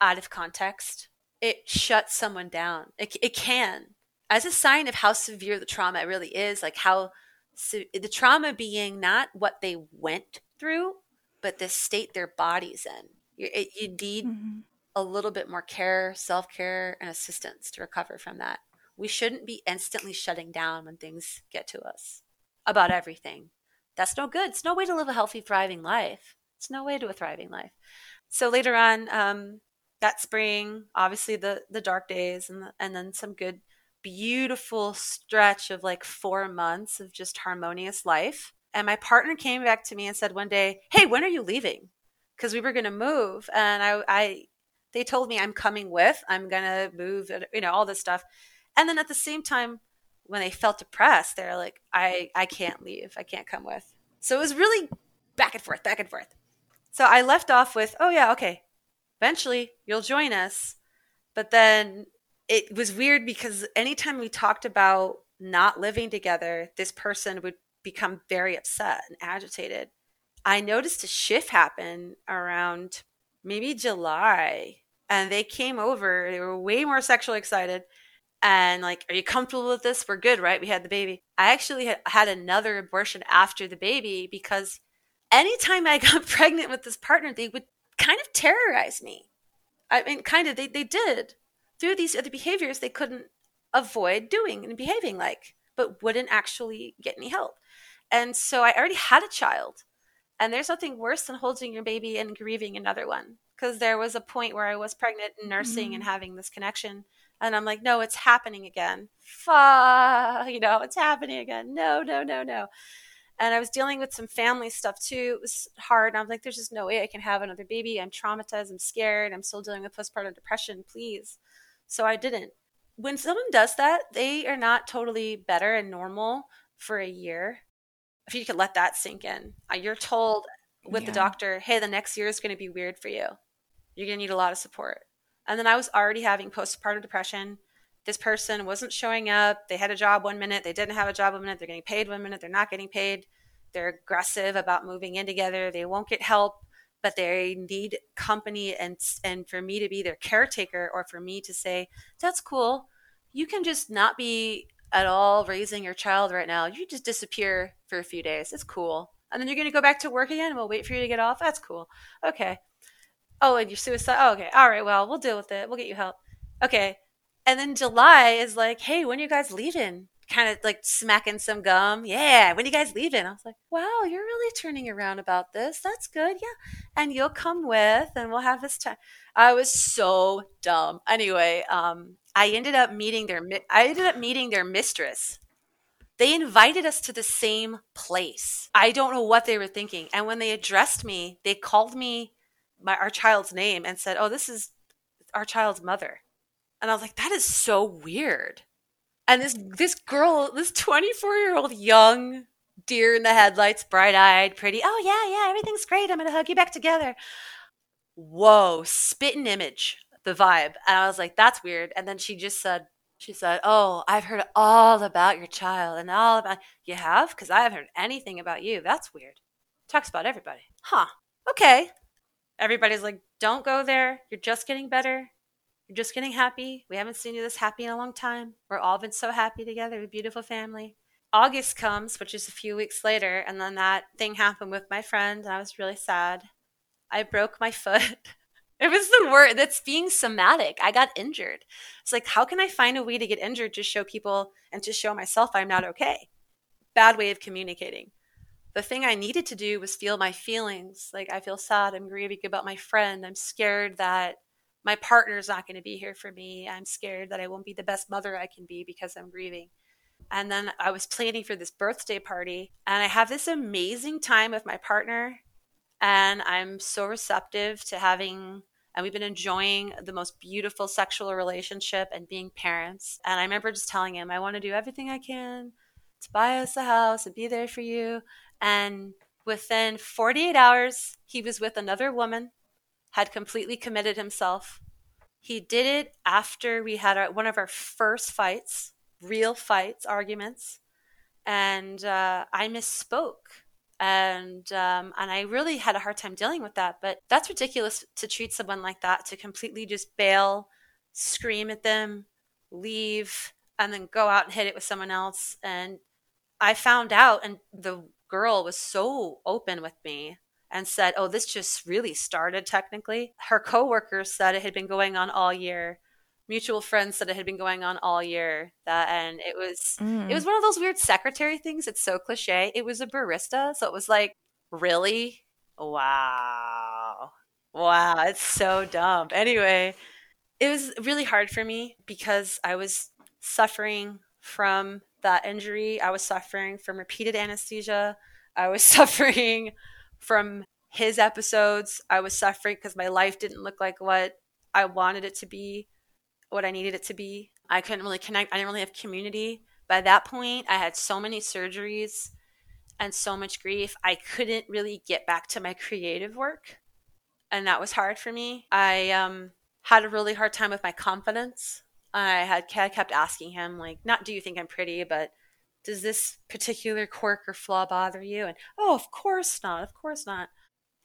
out of context, it shuts someone down. It, it can, as a sign of how severe the trauma really is, like how so the trauma being not what they went through, but the state their body's in. You, it, you need mm-hmm. a little bit more care, self care, and assistance to recover from that. We shouldn't be instantly shutting down when things get to us about everything. That's no good. It's no way to live a healthy, thriving life. It's no way to a thriving life. So later on, um, that spring, obviously the the dark days, and the, and then some good beautiful stretch of like four months of just harmonious life. And my partner came back to me and said one day, Hey, when are you leaving? Because we were going to move. And I, I, they told me I'm coming with, I'm going to move, you know, all this stuff. And then at the same time, when they felt depressed, they're like, I, I can't leave. I can't come with. So it was really back and forth, back and forth. So I left off with, Oh, yeah, okay. Eventually you'll join us. But then it was weird because anytime we talked about not living together, this person would become very upset and agitated. I noticed a shift happen around maybe July, and they came over. They were way more sexually excited. And like, are you comfortable with this? We're good, right? We had the baby. I actually had, another abortion after the baby because anytime I (laughs) got pregnant with this partner, they would kind of terrorize me. I mean, kind of, they, they did through these other behaviors they couldn't avoid doing and behaving like, but wouldn't actually get any help. And so I already had a child. And there's nothing worse than holding your baby and grieving another one. Because there was a point where I was pregnant and nursing mm-hmm. and having this connection. And I'm like, no, it's happening again. Fuck, you know, it's happening again. No, no, no, no. And I was dealing with some family stuff too. It was hard. And I'm like, there's just no way I can have another baby. I'm traumatized. I'm scared. I'm still dealing with postpartum depression. Please. So I didn't. When someone does that, they are not totally better and normal for a year. If you could let that sink in, uh, you're told with yeah. the doctor, hey, the next year is going to be weird for you. You're going to need a lot of support. And then I was already having postpartum depression. This person wasn't showing up. They had a job one minute, they didn't have a job one minute, they're getting paid one minute, they're not getting paid. They're aggressive about moving in together. They won't get help but they need company and and for me to be their caretaker or for me to say that's cool. You can just not be at all raising your child right now. You just disappear for a few days. It's cool. And then you're going to go back to work again? We'll wait for you to get off? That's cool. Okay. Oh and you're suicide oh, okay. All right well we'll deal with it. We'll get you help. Okay. And then july is like hey when are you guys leaving kind of like smacking some gum. Yeah, when you guys leaving? I was like, wow, you're really turning around about this. That's good. Yeah. And you'll come with and we'll have this time. I was so dumb. Anyway, um, I ended up meeting their I ended up meeting their mistress. They invited us to the same place. I don't know what they were thinking. And when they addressed me, they called me my our child's name and said, "Oh, this is our child's mother." And I was like, "That is so weird." And this this girl, this 24 year old young deer in the headlights, bright eyed, pretty. Oh yeah, yeah, everything's great. I'm gonna hug you back together. Whoa, spitting image, the vibe, and I was like, that's weird. And then she just said, she said, "Oh, I've heard all about your child and all about you have because I haven't heard anything about you. That's weird. Talks about everybody, huh? Okay. Everybody's like, don't go there. You're just getting better. You're just getting happy. We haven't seen you this happy in a long time. We're all been so happy together, a beautiful family. August comes, which is a few weeks later, and then that thing happened with my friend, and I was really sad. I broke my (laughs) foot. it was the word that's being somatic. I got injured. It's like, how can I find a way to get injured to show people and to show myself I'm not okay? Bad way of communicating. The thing I needed to do was feel my feelings. Like, I feel sad. I'm grieving about my friend. I'm scared that my partner's not going to be here for me. I'm scared that I won't be the best mother I can be because I'm grieving. And then I was planning for this birthday party, and I have this amazing time with my partner. And I'm so receptive to having, and we've been enjoying the most beautiful sexual relationship and being parents. And I remember just telling him, I want to do everything I can to buy us a house and be there for you. And within 48 hours, he was with another woman had completely committed himself. He did it after we had our, one of our first fights, real fights, arguments, and uh, I misspoke. and um, and I really had a hard time dealing with that. But that's ridiculous to treat someone like that to completely just bail, scream at them, leave, and then go out and hit it with someone else. And I found out, and the girl was so open with me and said, "Oh, this just really started technically." Her coworkers said it had been going on all year. Mutual friends said it had been going on all year. That and it was mm. it was one of those weird secretary things. It's so cliche. It was a barista, so it was like, really? Wow. Wow, it's so dumb. Anyway, it was really hard for me because I was suffering from that injury. I was suffering from repeated anesthesia. I was (laughs) suffering from his episodes. I was suffering because my life didn't look like what I wanted it to be, what I needed it to be. I couldn't really connect. I didn't really have community. By that point, I had so many surgeries and so much grief. I couldn't really get back to my creative work. And that was hard for me. I um, had a really hard time with my confidence. I had kept asking him, like, not do you think I'm pretty, but does this particular quirk or flaw bother you? And oh, of course not. Of course not.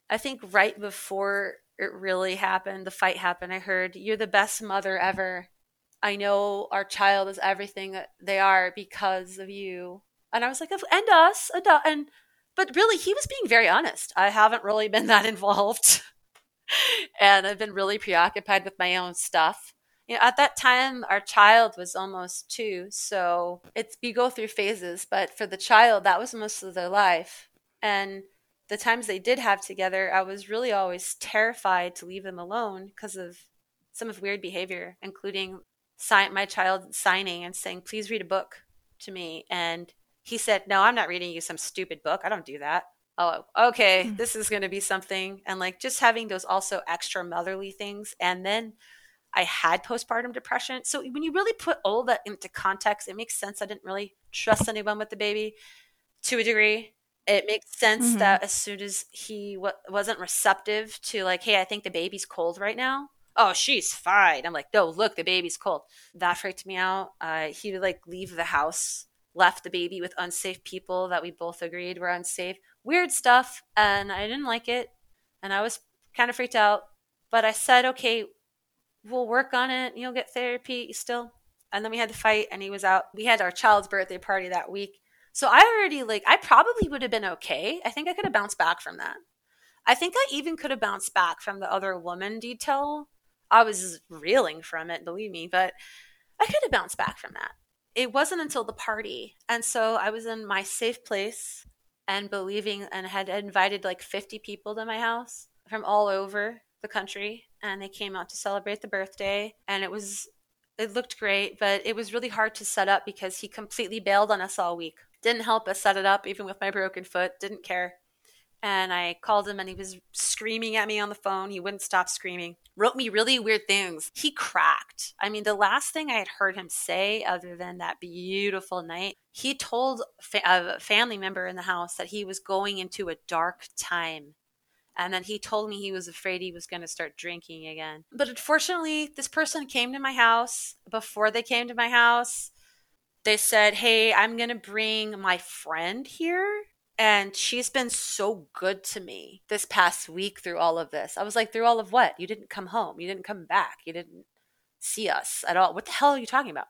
I think right before it really happened, the fight happened, I heard, You're the best mother ever. I know our child is everything they are because of you. And I was like, and us, and but really, he was being very honest. I haven't really been that (laughs) involved, and I've been really preoccupied with my own stuff you know, at that time our child was almost two so it's you go through phases but for the child that was most of their life. And the times they did have together i was really always terrified to leave them alone because of some of weird behavior including sign, my child signing and saying please read a book to me. And he said no i'm not reading you some stupid book. I don't do that. Oh okay mm-hmm. this is going to be something. And like just having those also extra motherly things. And then I had postpartum depression. So when you really put all that into context, it makes sense. I didn't really trust (laughs) anyone with the baby to a degree. It makes sense mm-hmm. that as soon as he w- wasn't receptive to like, hey, I think the baby's cold right now. Oh, she's fine. I'm like, no, look, the baby's cold. That freaked me out. Uh, he would like leave the house, left the baby with unsafe people that we both agreed were unsafe. Weird stuff, and I didn't like it, and I was kind of freaked out. But I said, okay, we'll work on it. You'll get therapy still. And then we had the fight, and he was out. We had our child's birthday party that week. So I already, like, I probably would have been okay. I think I could have bounced back from that. I think I even could have bounced back from the other woman detail. I was reeling from it, believe me, but I could have bounced back from that. It wasn't until the party. And so I was in my safe place and believing and had invited like 50 people to my house from all over the country and they came out to celebrate the birthday and it was it looked great but it was really hard to set up because he completely bailed on us all week. Didn't help us set it up even with my broken foot didn't care. And i called him and he was screaming at me on the phone. He wouldn't stop screaming. Wrote me really weird things. He cracked. I mean the last thing i had heard him say other than that beautiful night he told a family member in the house that he was going into a dark time and then he told me he was afraid he was going to start drinking again. But unfortunately, this person came to my house. Before they came to my house, they said, Hey, I'm going to bring my friend here. And she's been so good to me this past week through all of this. I was like, Through all of what? You didn't come home. You didn't come back. You didn't see us at all. What the hell are you talking about?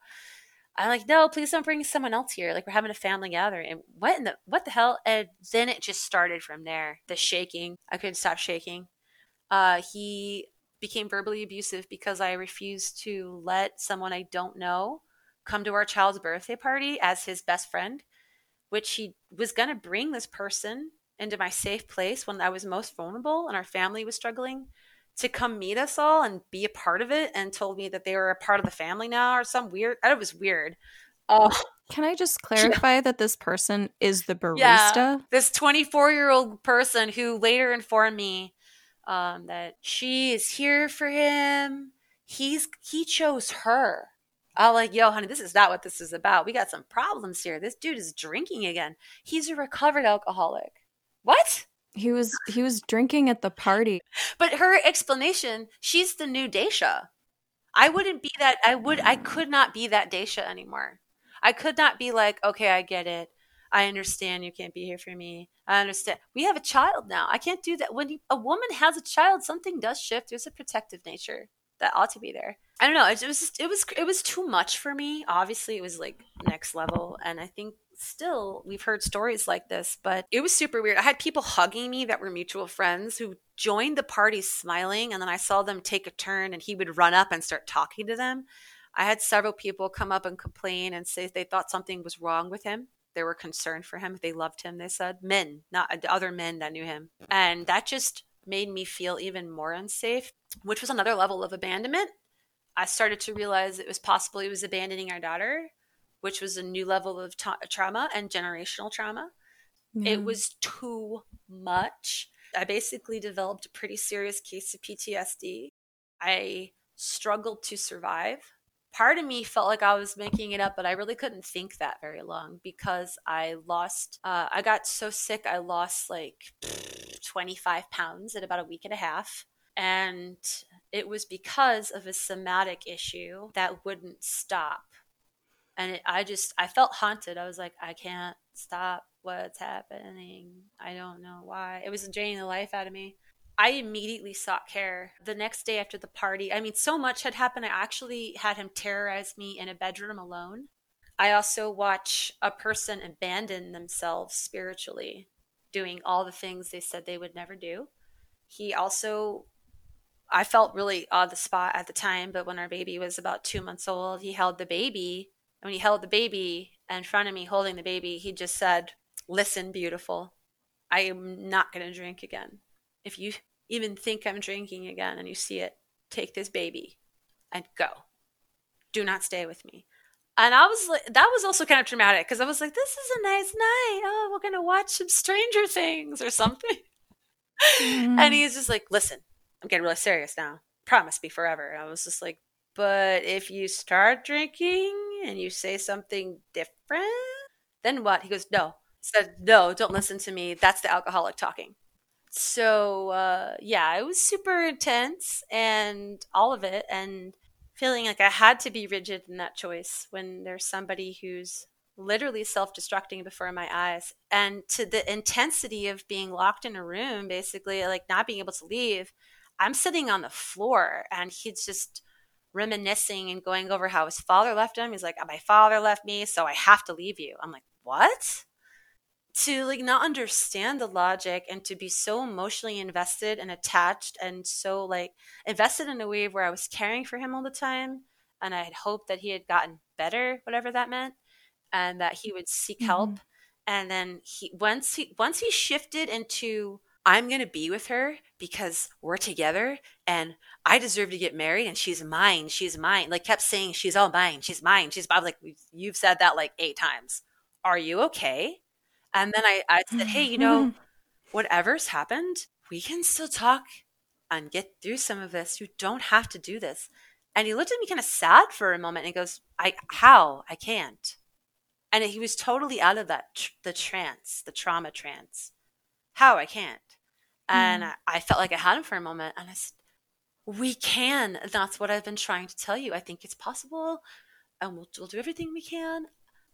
I'm like, no, please don't bring someone else here. Like we're having a family gathering. And what in the what the hell? And then it just started from there. The shaking. I couldn't stop shaking. Uh, he became verbally abusive because I refused to let someone I don't know come to our child's birthday party as his best friend, which he was gonna bring this person into my safe place when I was most vulnerable and our family was struggling to come meet us all and be a part of it and told me that they were a part of the family now or some weird it was weird oh can i just (laughs) clarify yeah. that this person is the barista yeah, this 24 year old person who later informed me um, that she is here for him he's he chose her I'm like, yo, honey, this is not what this is about. We got some problems here. This dude is drinking again. He's a recovered alcoholic. What? He was he was drinking at the party. But her explanation, she's the new Dacia. I wouldn't be that I would I could not be that Dacia anymore. I could not be like, okay, I get it. I understand you can't be here for me. I understand. We have a child now. I can't do that. When a woman has a child, something does shift. There's a protective nature that ought to be there. I don't know. It, it was just, it was it was too much for me. Obviously, it was like next level, and I think still we've heard stories like this, but it was super weird. I had people hugging me that were mutual friends who joined the party smiling, and then I saw them take a turn, and he would run up and start talking to them. I had several people come up and complain and say they thought something was wrong with him. They were concerned for him. They loved him. They said men, not uh, other men that knew him, and that just made me feel even more unsafe, which was another level of abandonment. I started to realize it was possible he was abandoning our daughter which was a new level of ta- trauma and generational trauma. Yeah. It was too much. I basically developed a pretty serious case of PTSD. I struggled to survive. Part of me felt like I was making it up, but I really couldn't think that very long because I lost, uh, I got so sick, I lost like 25 pounds in about a week and a half. And it was because of a somatic issue that wouldn't stop and it, I just I felt haunted. I was like, I can't stop what's happening. I don't know why. It was draining the life out of me. I immediately sought care. The next day after the party, I mean, so much had happened. I actually had him terrorize me in a bedroom alone. I also watch a person abandon themselves spiritually, doing all the things they said they would never do. He also, I felt really on the spot at the time, but when our baby was about two months old, he held the baby when he held the baby in front of me holding the baby, he just said, Listen, beautiful, I am not going to drink again. If you even think I'm drinking again and you see it, take this baby and go. Do not stay with me. And I was like, that was also kind of traumatic because I was like, this is a nice night. Oh, we're going to watch some Stranger Things or something. Mm. (laughs) And he's just like, listen, I'm getting really serious now. Promise me forever. And I was just like, but if you start drinking and you say something different, then what? He goes, no. He said, no, don't listen to me. That's the alcoholic talking. So, uh, yeah, it was super intense and all of it. And feeling like I had to be rigid in that choice when there's somebody who's literally self destructing before my eyes. And to the intensity of being locked in a room, basically, like not being able to leave, I'm sitting on the floor and he's just reminiscing and going over how his father left him. He's like, My father left me, so I have to leave you. I'm like, What? To like not understand the logic and to be so emotionally invested and attached and so like invested in a way where I was caring for him all the time and I had hoped that he had gotten better, whatever that meant, and that he would seek help. Mm-hmm. And then he once he once he shifted into I'm going to be with her because we're together and I deserve to get married and she's mine. She's mine. Like kept saying she's all mine. She's mine. She's was like you've said that like 8 times. Are you okay? And then I I said, "Hey, you know, mm-hmm. whatever's happened, we can still talk and get through some of this. You don't have to do this." And he looked at me kind of sad for a moment and he goes, "I how? I can't." And he was totally out of that tr- the trance, the trauma trance. How I can't and mm. I felt like I had him for a moment. And I said, We can. That's what I've been trying to tell you. I think it's possible. And we'll, we'll do everything we can.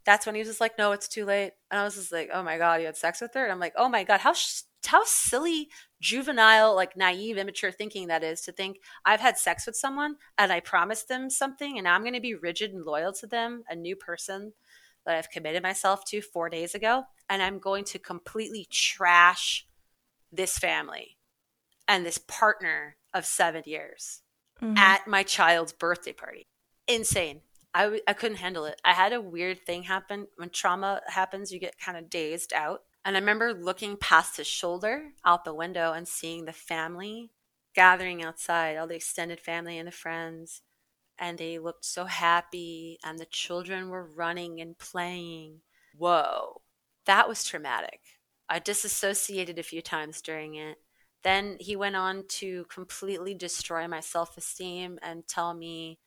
That's when he was just like, No, it's too late. And I was just like, Oh my God, you had sex with her? And I'm like, Oh my God, how, sh- how silly, juvenile, like naive, immature thinking that is to think I've had sex with someone and I promised them something and now I'm going to be rigid and loyal to them, a new person that I've committed myself to four days ago. And I'm going to completely trash this family and this partner of seven years mm-hmm. at my child's birthday party. Insane. I w- I couldn't handle it. I had a weird thing happen. When trauma happens, you get kind of dazed out. And I remember looking past his shoulder out the window and seeing the family gathering outside, all the extended family and the friends. And they looked so happy, and the children were running and playing. Whoa, that was traumatic. I disassociated a few times during it. Then he went on to completely destroy my self esteem and tell me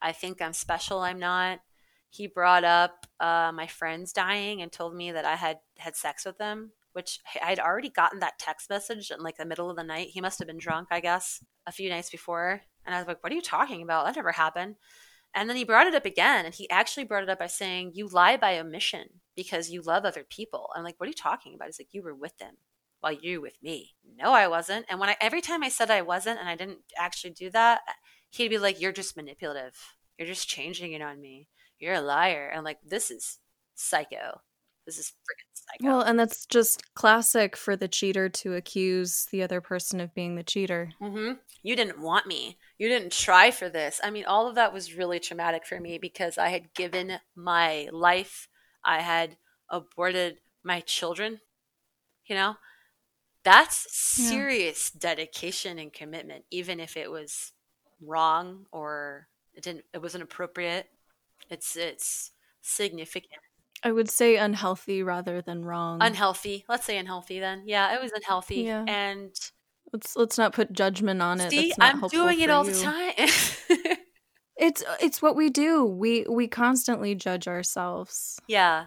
I think I'm special. I'm not. He brought up uh, my friends dying and told me that I had had sex with them, which I had already gotten that text message in like the middle of the night. He must have been drunk, I guess, a few nights before. And I was like, what are you talking about? That never happened. And then he brought it up again. And he actually brought it up by saying, You lie by omission because you love other people. I'm like, what are you talking about? He's like, you were with them while you were with me. No, I wasn't. And when I every time I said I wasn't and I didn't actually do that, he'd be like, You're just manipulative. You're just changing it on me. You're a liar. And I'm like, this is psycho. This is freaking psycho. Well, and that's just classic for the cheater to accuse the other person of being the cheater. Mm-hmm. You didn't want me. You didn't try for this. I mean, all of that was really traumatic for me because I had given my life, I had aborted my children. You know, that's serious yeah. dedication and commitment, even if it was wrong or it didn't, it wasn't appropriate. It's it's significant. I would say unhealthy rather than wrong. Unhealthy. Let's say unhealthy then. Yeah, it was unhealthy. Yeah. And let's let's not put judgment on it. See, I'm doing it all you. the time. (laughs) it's it's what we do. We we constantly judge ourselves. Yeah.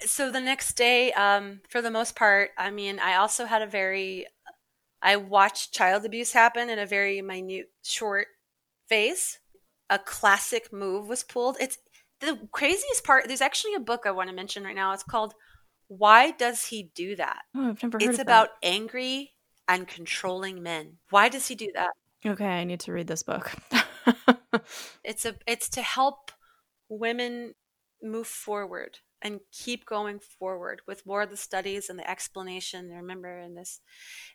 So the next day, um, for the most part, I mean, I also had a very I watched child abuse happen in a very minute short phase. A classic move was pulled. It's the craziest part, there's actually a book I want to mention right now. It's called Why Does He Do That? Oh, I've never heard It's about that. angry and controlling men. Why does he do that? Okay, I need to read this book. (laughs) (laughs) it's a it's to help women move forward and keep going forward with more of the studies and the explanation. Remember in this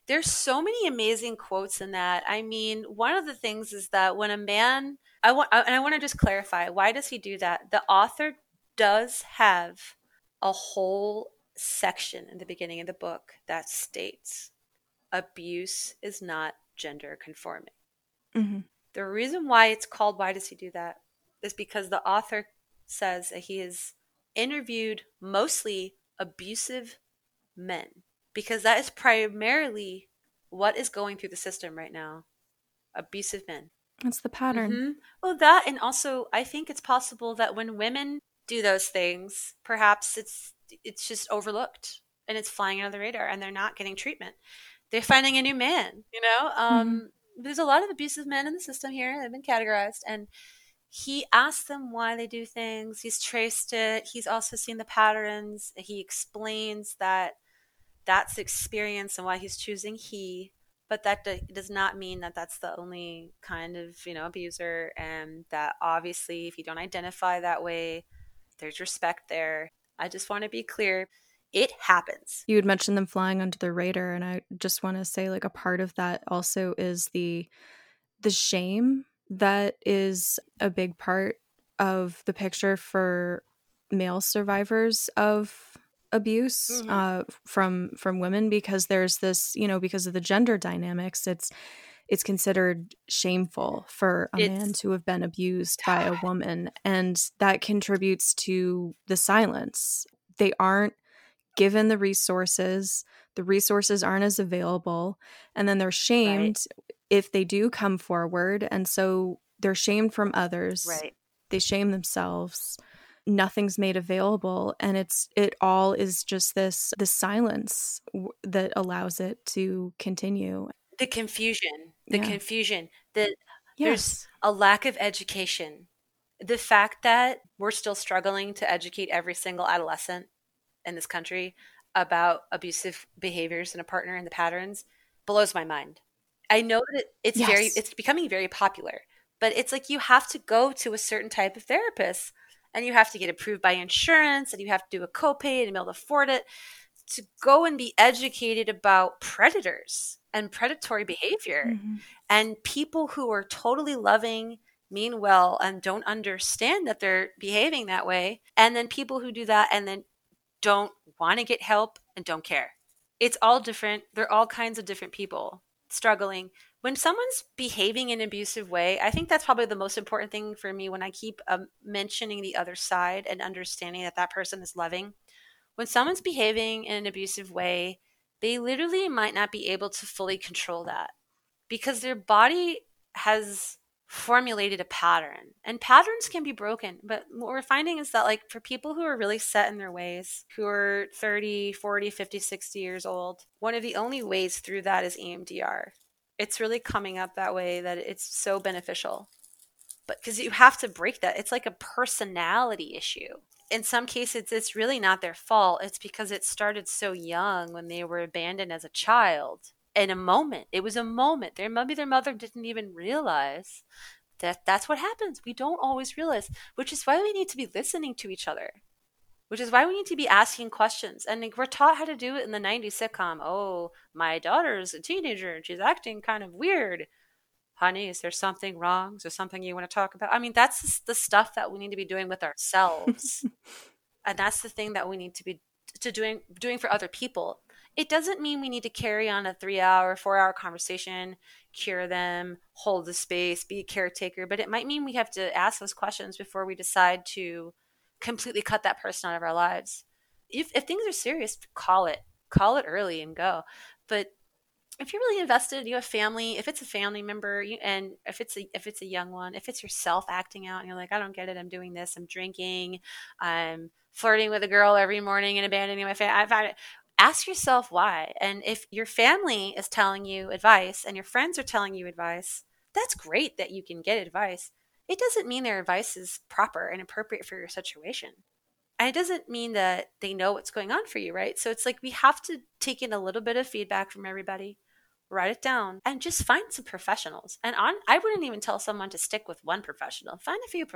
there's so many amazing quotes in that. I mean, one of the things is that when a man I want, and I want to just clarify why does he do that? The author does have a whole section in the beginning of the book that states abuse is not gender conforming. Mm-hmm. The reason why it's called "Why does he do that?" is because the author says that he has interviewed mostly abusive men because that is primarily what is going through the system right now abusive men that's the pattern. Mm-hmm. Well, that and also I think it's possible that when women do those things, perhaps it's it's just overlooked and it's flying under the radar and they're not getting treatment. They're finding a new man, you know? Um, mm-hmm. There's a lot of abusive men in the system here. They've been categorized and he asks them why they do things. He's traced it. He's also seen the patterns. He explains that that's experience and why he's choosing he but that does not mean that that's the only kind of you know abuser and that obviously if you don't identify that way there's respect there i just want to be clear it happens. You had mentioned them flying under the radar and i just want to say like a part of that also is the the shame that is a big part of the picture for male survivors of abuse mm-hmm. uh, from from women because there's this you know because of the gender dynamics it's it's considered shameful for a it's, man to have been abused by a woman and that contributes to the silence. They aren't given the resources the resources aren't as available and then they're shamed right. if they do come forward and so they're shamed from others right they shame themselves nothing's made available and it's it all is just this the silence w- that allows it to continue the confusion the yeah. confusion that yes. there's a lack of education the fact that we're still struggling to educate every single adolescent in this country about abusive behaviors in a partner and the patterns blows my mind i know that it's yes. very it's becoming very popular but it's like you have to go to a certain type of therapist and you have to get approved by insurance and you have to do a copay to be able to afford it to go and be educated about predators and predatory behavior mm-hmm. and people who are totally loving mean well and don't understand that they're behaving that way and then people who do that and then don't want to get help and don't care it's all different they're all kinds of different people struggling when someone's behaving in an abusive way, I think that's probably the most important thing for me when I keep um, mentioning the other side and understanding that that person is loving. When someone's behaving in an abusive way, they literally might not be able to fully control that because their body has formulated a pattern. And patterns can be broken but what we're finding is that like for people who are really set in their ways who are 30 40 50 60 years old one of the only ways through that is emdr it's really coming up that way that it's so beneficial. But because you have to break that. It's like a personality issue. In some cases it's really not their fault. It's because it started so young when they were abandoned as a child in a moment it was a moment their maybe their mother didn't even realize that that's what happens we don't always realize which is why we need to be listening to each other which is why we need to be asking questions and like, we're taught how to do it in the 90s sitcom oh my daughter's a teenager and she's acting kind of weird honey, is there something wrong? Is there something you want to talk about? I mean, that's the stuff that we need to be doing with ourselves. (laughs) and that's the thing that we need to be to doing doing for other people. It doesn't mean we need to carry on a 3-hour, 4-hour conversation, cure them, hold the space, be a caretaker, but it might mean we have to ask those questions before we decide to completely cut that person out of our lives. If if things are serious, call it. Call it early and go. But if you're really invested, you have family. If it's a family member, you, and if it's a if it's a young one, if it's yourself acting out, and you're like, I don't get it. I'm doing this. I'm drinking. I'm flirting with a girl every morning and abandoning my family. I've had it. Ask yourself why. And if your family is telling you advice and your friends are telling you advice, that's great that you can get advice. It doesn't mean their advice is proper and appropriate for your situation and it doesn't mean that they know what's going on for you, right? So it's like we have to take in a little bit of feedback from everybody write it down and just find some professionals and on i wouldn't even tell someone to stick with one professional find a few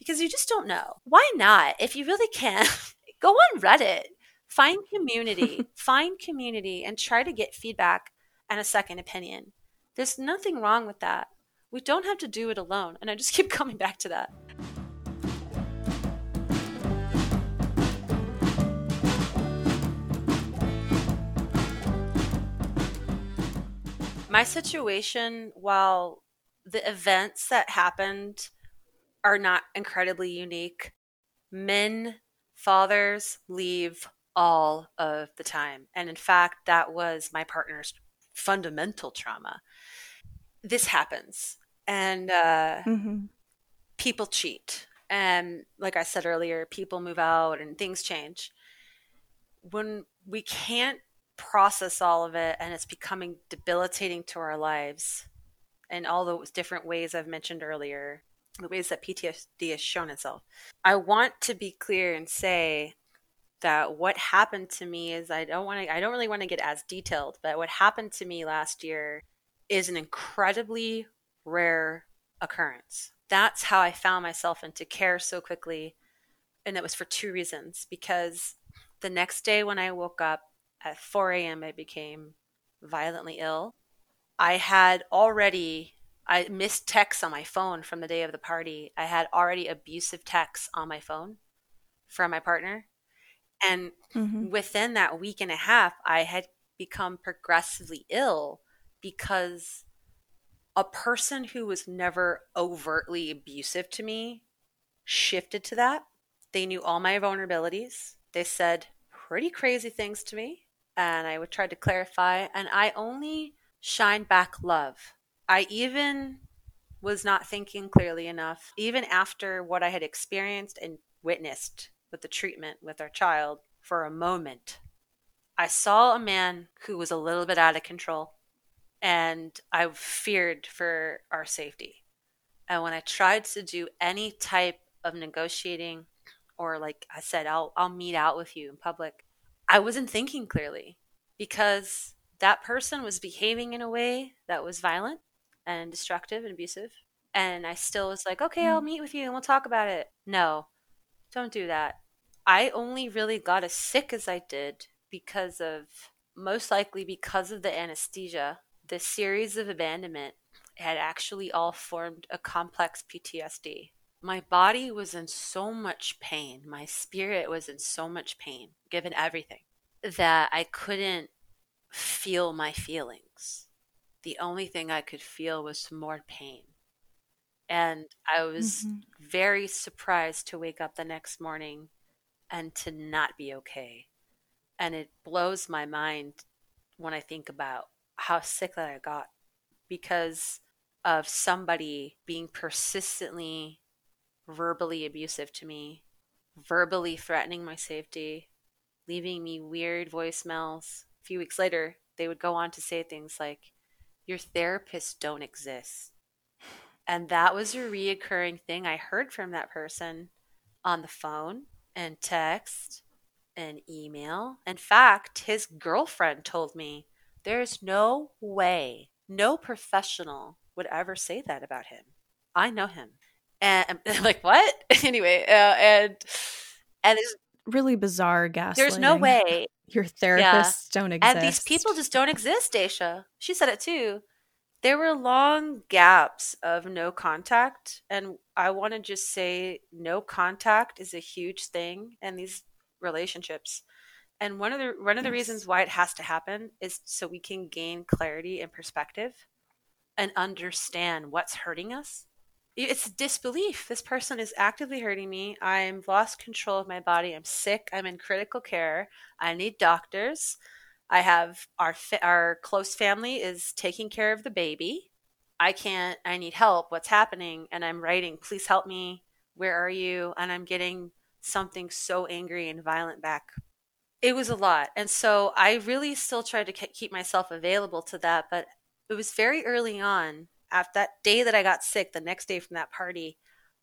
because you just don't know why not if you really can (laughs) go on reddit find community (laughs) find community and try to get feedback and a second opinion. There's nothing wrong with that. We don't have to do it alone and i just (laughs) keep coming back to that. My situation, while the events that happened are not incredibly unique, men, fathers leave all of the time. And in fact, that was my partner's fundamental trauma. This happens, and uh, mm-hmm. people cheat. And like I said earlier, people move out and things change. When we can't process all of it and it's becoming debilitating to our lives in all those different ways I've mentioned earlier, the ways that PTSD has shown itself. I want to be clear and say that what happened to me is I don't want to I don't really want to get as detailed, but what happened to me last year is an incredibly rare occurrence. That's how I found myself into care so quickly. And it was for two reasons because the next day when I woke up, at 4 a.m., I became violently ill. I had already, I missed texts on my phone from the day of the party. I had already abusive texts on my phone from my partner. And mm-hmm. within that week and a half, I had become progressively ill because a person who was never overtly abusive to me shifted to that. They knew all my vulnerabilities. They said pretty crazy things to me and I would try to clarify, and I only shine back love. I even was not thinking clearly enough, even after what I had experienced and witnessed with the treatment with our child for a moment. I saw a man who was a little bit out of control, and I feared for our safety. And when I tried to do any type of negotiating, or like I said, I'll I'll meet out with you in public, I wasn't thinking clearly because that person was behaving in a way that was violent and destructive and abusive. And I still was like, okay, I'll mm. meet with you and we'll talk about it. No, don't do that. I only really got as sick as I did because of, most likely because of the anesthesia. The series of abandonment had actually all formed a complex PTSD. My body was in so much pain. My spirit was in so much pain, given everything, that I couldn't feel my feelings. The only thing I could feel was more pain. And I was mm-hmm. very surprised to wake up the next morning and to not be okay. And it blows my mind when I think about how sick that I got because of somebody being persistently verbally abusive to me, verbally threatening my safety, leaving me weird voicemails. A few weeks later, they would go on to say things like, Your therapists don't exist. And that was a reoccurring thing I heard from that person on the phone and text and email. In fact, his girlfriend told me there's no way, no professional would ever say that about him. I know him. And (laughs) I'm like, what? (laughs) anyway, uh, and and it's really bizarre gaslighting. There's no way your therapists yeah. don't exist. And these people just don't exist, Dacia. She said it too. There were long gaps of no contact. And I want to just say no contact is a huge thing in these relationships. And one of the one of the yes. reasons why it has to happen is so we can gain clarity and perspective and understand what's hurting us it's disbelief. This person is actively hurting me. I'm lost control of my body. I'm sick. I'm in critical care. I need doctors. I have our our close family is taking care of the baby. I can't. I need help. What's happening? And I'm writing, please help me. Where are you? And I'm getting something so angry and violent back. It was a lot. And so I really still tried to keep myself available to that, but it was very early on after that day that I got sick, the next day from that party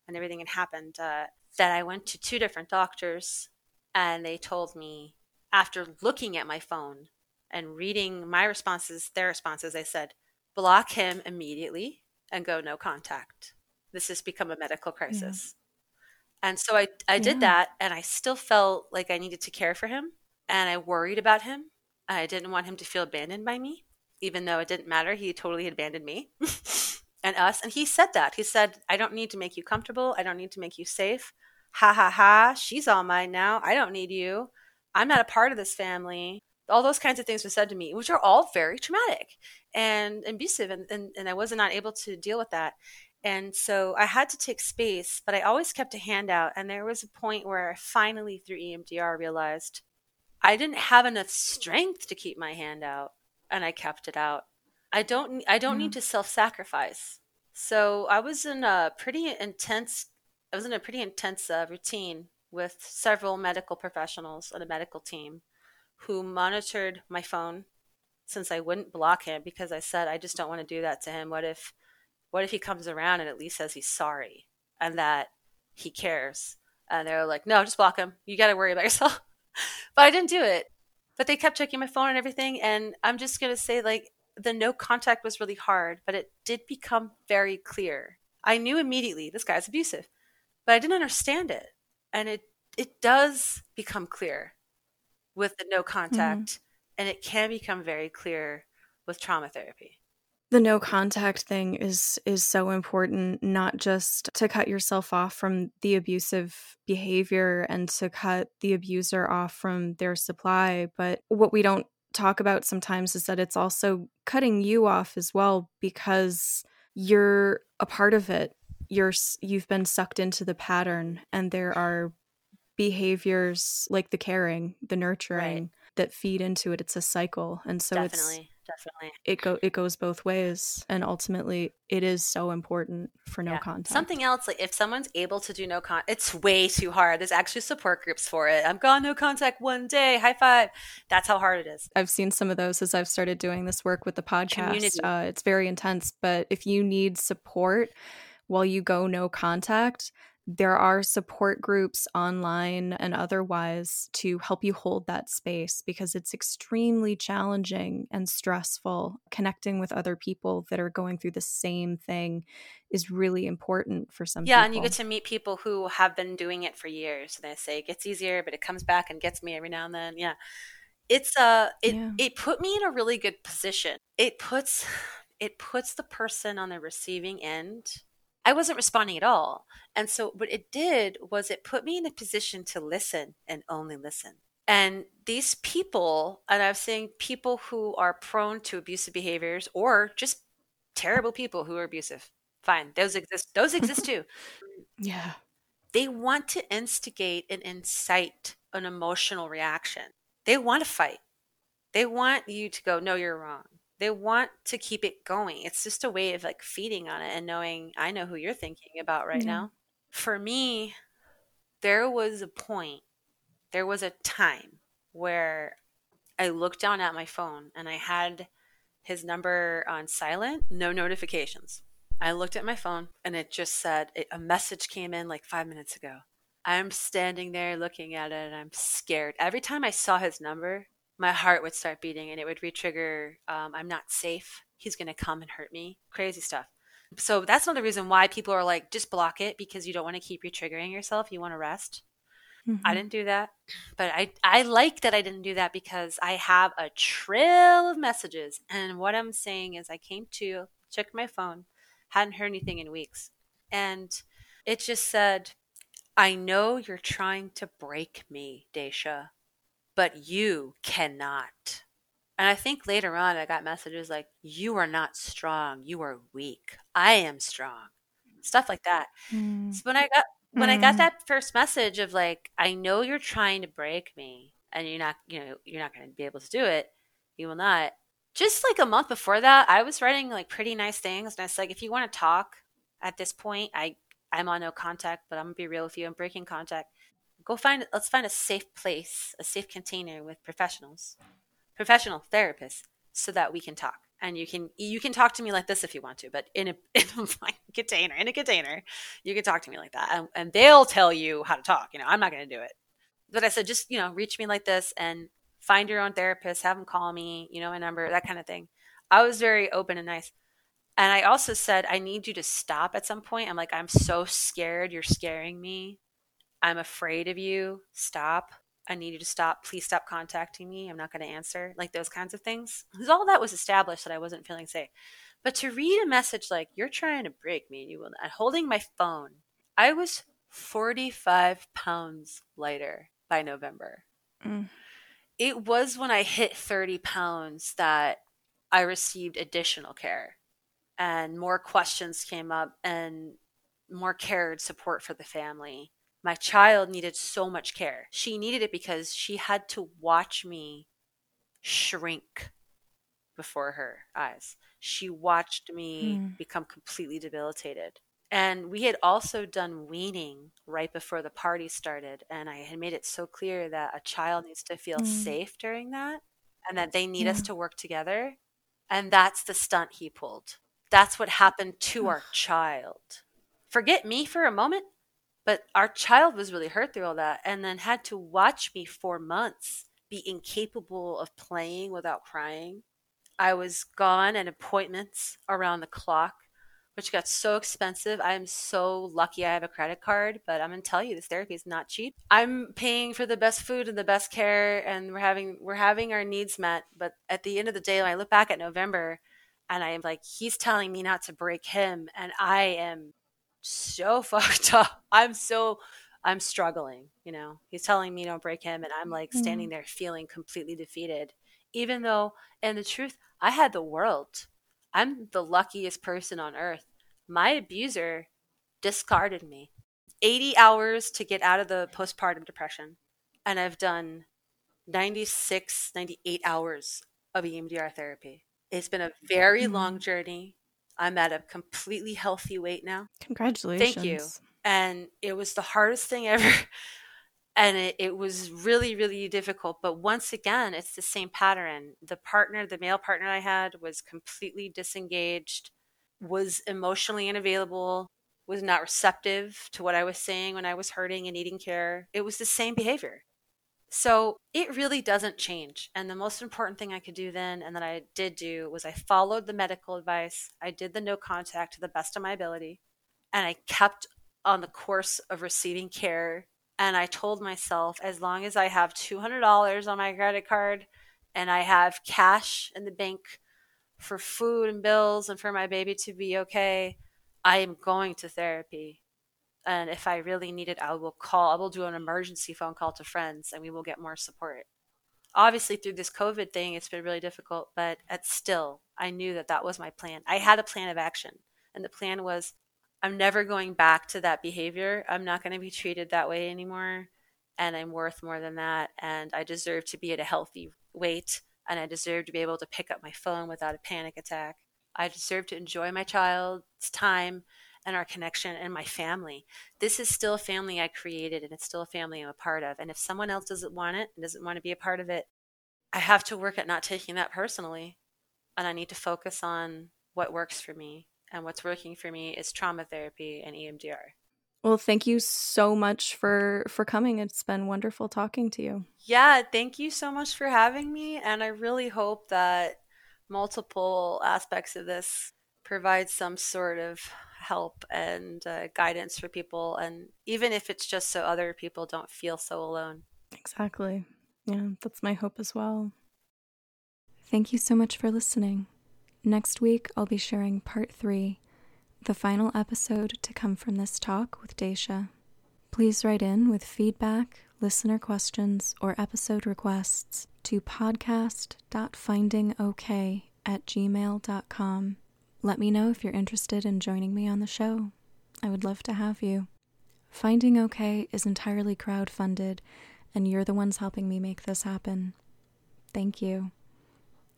and everything had happened, uh, that I went to two different doctors and they told me after looking at my phone and reading my responses, their responses, they said, block him immediately and go no contact. This has become a medical crisis. Yeah. And so I, I did yeah. that and I still felt like I needed to care for him and I worried about him. I didn't want him to feel abandoned by me even though it didn't matter. He totally abandoned me (laughs) and us. And he said that. He said, I don't need to make you comfortable. I don't need to make you safe. Ha ha ha. She's all mine now. I don't need you. I'm not a part of this family. All those kinds of things were said to me, which are all very traumatic and abusive. And, and, and I was not able to deal with that. And so I had to take space, but I always kept a hand out. And there was a point where I finally, through EMDR, realized I didn't have enough strength to keep my hand out and I kept it out. I don't I don't need to self-sacrifice. So I was in a pretty intense I was in a pretty intense uh, routine with several medical professionals and a medical team who monitored my phone since I wouldn't block him because I said I just don't want to do that to him. What if what if he comes around and at least says he's sorry and that he cares? And they're like, "No, just block him. You got to worry about (laughs) yourself." but I didn't do it but they kept checking my phone and everything. And I'm just going to say, like, the no contact was really hard, but it did become very clear. I knew immediately this guy's abusive, but I didn't understand it. And it, it does become clear with the no contact, mm-hmm. and it can become very clear with trauma therapy the no contact thing is is so important not just to cut yourself off from the abusive behavior and to cut the abuser off from their supply but what we don't talk about sometimes is that it's also cutting you off as well because you're a part of it you're you've been sucked into the pattern and there are behaviors like the caring the nurturing right. that feed into it it's a cycle and so Definitely. it's definitely. Definitely it go it goes both ways, and ultimately, it is so important for no yeah. contact. Something else, like if someone's able to do no contact, it's way too hard. There's actually support groups for it. I'm gone no contact one day. High five. That's how hard it is. I've seen some of those as I've started doing this work with the podcast. Uh, it's very intense, but if you need support while you go no contact there are support groups online and otherwise to help you hold that space because it's extremely challenging and stressful. Connecting with other people that are going through the same thing is really important for some yeah, people. and you get to meet people who have been doing it for years. And they say it gets easier, but it comes back and gets me every now and then. Yeah. It's uh it yeah. it put me in a really good position. It puts (sighs) it puts the person on the receiving end I wasn't responding at all. And so what it did was it put me in a position to listen and only listen. And these people, and I was saying people who are prone to abusive behaviors or just terrible people who are abusive. Fine, those exist. Those exist too. (laughs) yeah. They want to instigate and incite an emotional reaction. They want to fight. They want you to go, no, you're wrong they want to keep it going. It's just a way of like feeding on it and knowing I know who you're thinking about right yeah. now. For me, there was a point, there was a time where I looked down at my phone and I had his number on silent, no notifications. I looked at my phone and it just said a message came in like five minutes ago. I'm standing there looking at it and I'm scared. Every time I saw his number, my heart would start beating and it would retrigger um, I'm not safe. He's going to come and hurt me. Crazy stuff. So that's another reason why people are like, just block it because you don't want to keep retriggering yourself. You want to rest. Mm-hmm. I didn't do that. But I, I like that I didn't do that because I have a trail of messages. And what I'm saying is, I came to, check my phone, hadn't heard anything in weeks. And it just said, I know you're trying to break me, Dacia, but you cannot. And I think later on I got messages like, You are not strong. You are weak. I am strong. Stuff like that. Mm. So when I got when mm. I got hmm. that first message of like, I know you're trying to break me and you're not, you know, you're not gonna be able to do it. You will not. Just like a month before that, I was writing like pretty nice things. And I was like, if you want to talk at this point, I I'm on no contact, but I'm gonna be real with you. I'm breaking contact. Go find let's find a safe place, a safe container with professionals professional therapists so that we can talk. And you can you can talk to me like this if you want to but in a, (laughs) in a container in a container you can talk to me like that. And, and they'll tell you how to talk you know i'm not going to do it. But i said just you know reach me like this and find your own therapist have them call me you know a number that kind of thing. I was very open and nice. And i also said i need you to stop at some point. I'm like i'm so scared you're scaring me i'm afraid of you stop I need you to stop. Please stop contacting me. I'm not going to answer. Like those kinds of things. Because all that was established that I wasn't feeling safe. But to read a message like, you're trying to break me and you will not, holding my phone, I was 45 pounds lighter by November. Mm. It was when I hit 30 pounds that I received additional care and more questions came up and more care and support for the family my child needed so much care. She needed it because she had to watch me shrink before her eyes. She watched me mm. become completely debilitated. And we had also done weaning right before the party started. And I had made it so clear that a child needs to feel mm. safe during that and that they need yeah. us to work together. And that's the stunt he pulled. That's what happened to our child. Forget me for a moment. But our child was really hurt through all that and then had to watch me for months be incapable of playing without crying. I was gone at appointments around the clock, which got so expensive. I'm so lucky I have a credit card, but I'm gonna tell you this therapy is not cheap. I'm paying for the best food and the best care and we're having we're having our needs met. But at the end of the day, when I look back at November and I'm like, he's telling me not to break him and I am so (laughs) fucked up. I'm so I'm struggling, you know. He's telling me don't break him and I'm like standing mm. there feeling completely defeated. Even though and the truth, I had the world. I'm the luckiest person on earth. My abuser discarded me. 80 hours to get out of the postpartum depression. And I've done 96, 98 hours of EMDR therapy. It's been a very mm. long journey. I'm at a completely healthy weight now. Congratulations. Thank you. And it was the hardest thing ever. (laughs) and it, it was really, really difficult. But once again, it's the same pattern. The partner, the male partner I had, was completely disengaged, was emotionally unavailable, was not receptive to what I was saying when I was hurting and needing care. It was the same behavior. So it really doesn't change. And the most important thing I could do then, and that I did do, was I followed the medical advice. I did the no contact to the best of my ability. And I kept on the course of receiving care. And I told myself, as long as I have $200 on my credit card and I have cash in the bank for food and bills and for my baby to be okay, I am going to therapy and if I really need it, I will call, I will do an emergency phone call to friends and we will get more support. Obviously, through this COVID thing, it's been really difficult, but still, I knew that that was my plan. I had a plan of action, and the plan was I'm never going back to that behavior. I'm not going to be treated that way anymore. And I'm worth more than that. And I deserve to be at a healthy weight. And I deserve to be able to pick up my phone without a panic attack. I deserve to enjoy my child's time and our connection and my family. This is still a family I created and it's still a family I'm a part of. And if someone else doesn't want it and doesn't want to be a part of it, I have to work at not taking that personally. And I need to focus on what works for me. And what's working for me is trauma therapy and EMDR. Well, thank you so much for for coming. It's been wonderful talking to you. Yeah, thank you so much for having me and I really hope that multiple aspects of this provide some sort of help and uh, guidance for people and even if it's just so other people don't feel so alone. Exactly. Yeah, that's my hope as well. Thank you so much for listening. Next week, I'll be sharing part three the final episode to come from this talk with Dacia. Please write in with feedback, listener questions, or episode requests to podcast.findingok at gmail.com. Let me know if you're interested in joining me on the show. I would love to have you. Finding OK is entirely crowd-funded, and you're the ones helping me make this happen. Thank you.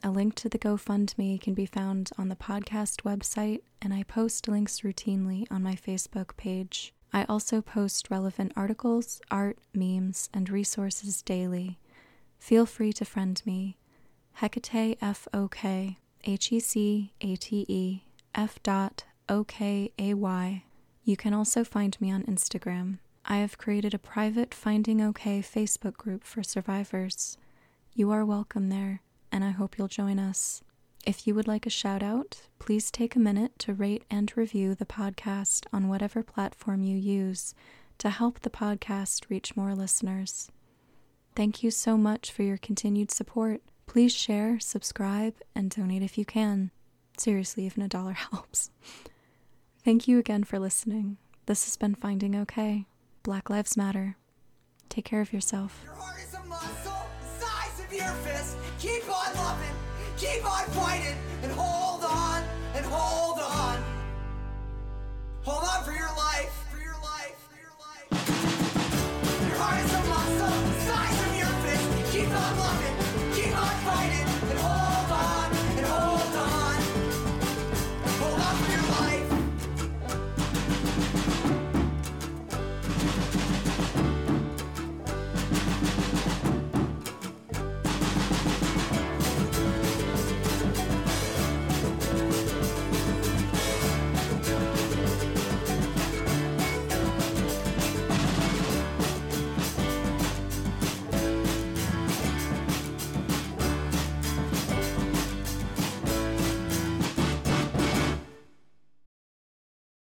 A link to the GoFundMe can be found on the podcast website, and I post links routinely on my Facebook page. I also post relevant articles, art, memes, and resources daily. Feel free to friend me. Hecate F O K H E C A T E F dot O K A Y. You can also find me on Instagram. I have created a private Finding OK Facebook group for survivors. You are welcome there and I hope you'll join us. If you would like a shout out, please take a minute to rate and review the podcast on whatever platform you use to help the podcast reach more listeners. Thank you so much for your continued support. Please share, subscribe, and donate if you can. Seriously, even a dollar (laughs) helps. Thank you again for listening. This has been Finding Okay. Black Lives Matter. Take care of yourself. Your heart is a muscle, size of your fist. Keep on loving, keep on fighting, and hold on, and hold on. Hold on for your life, for your life, for your life. Your heart is a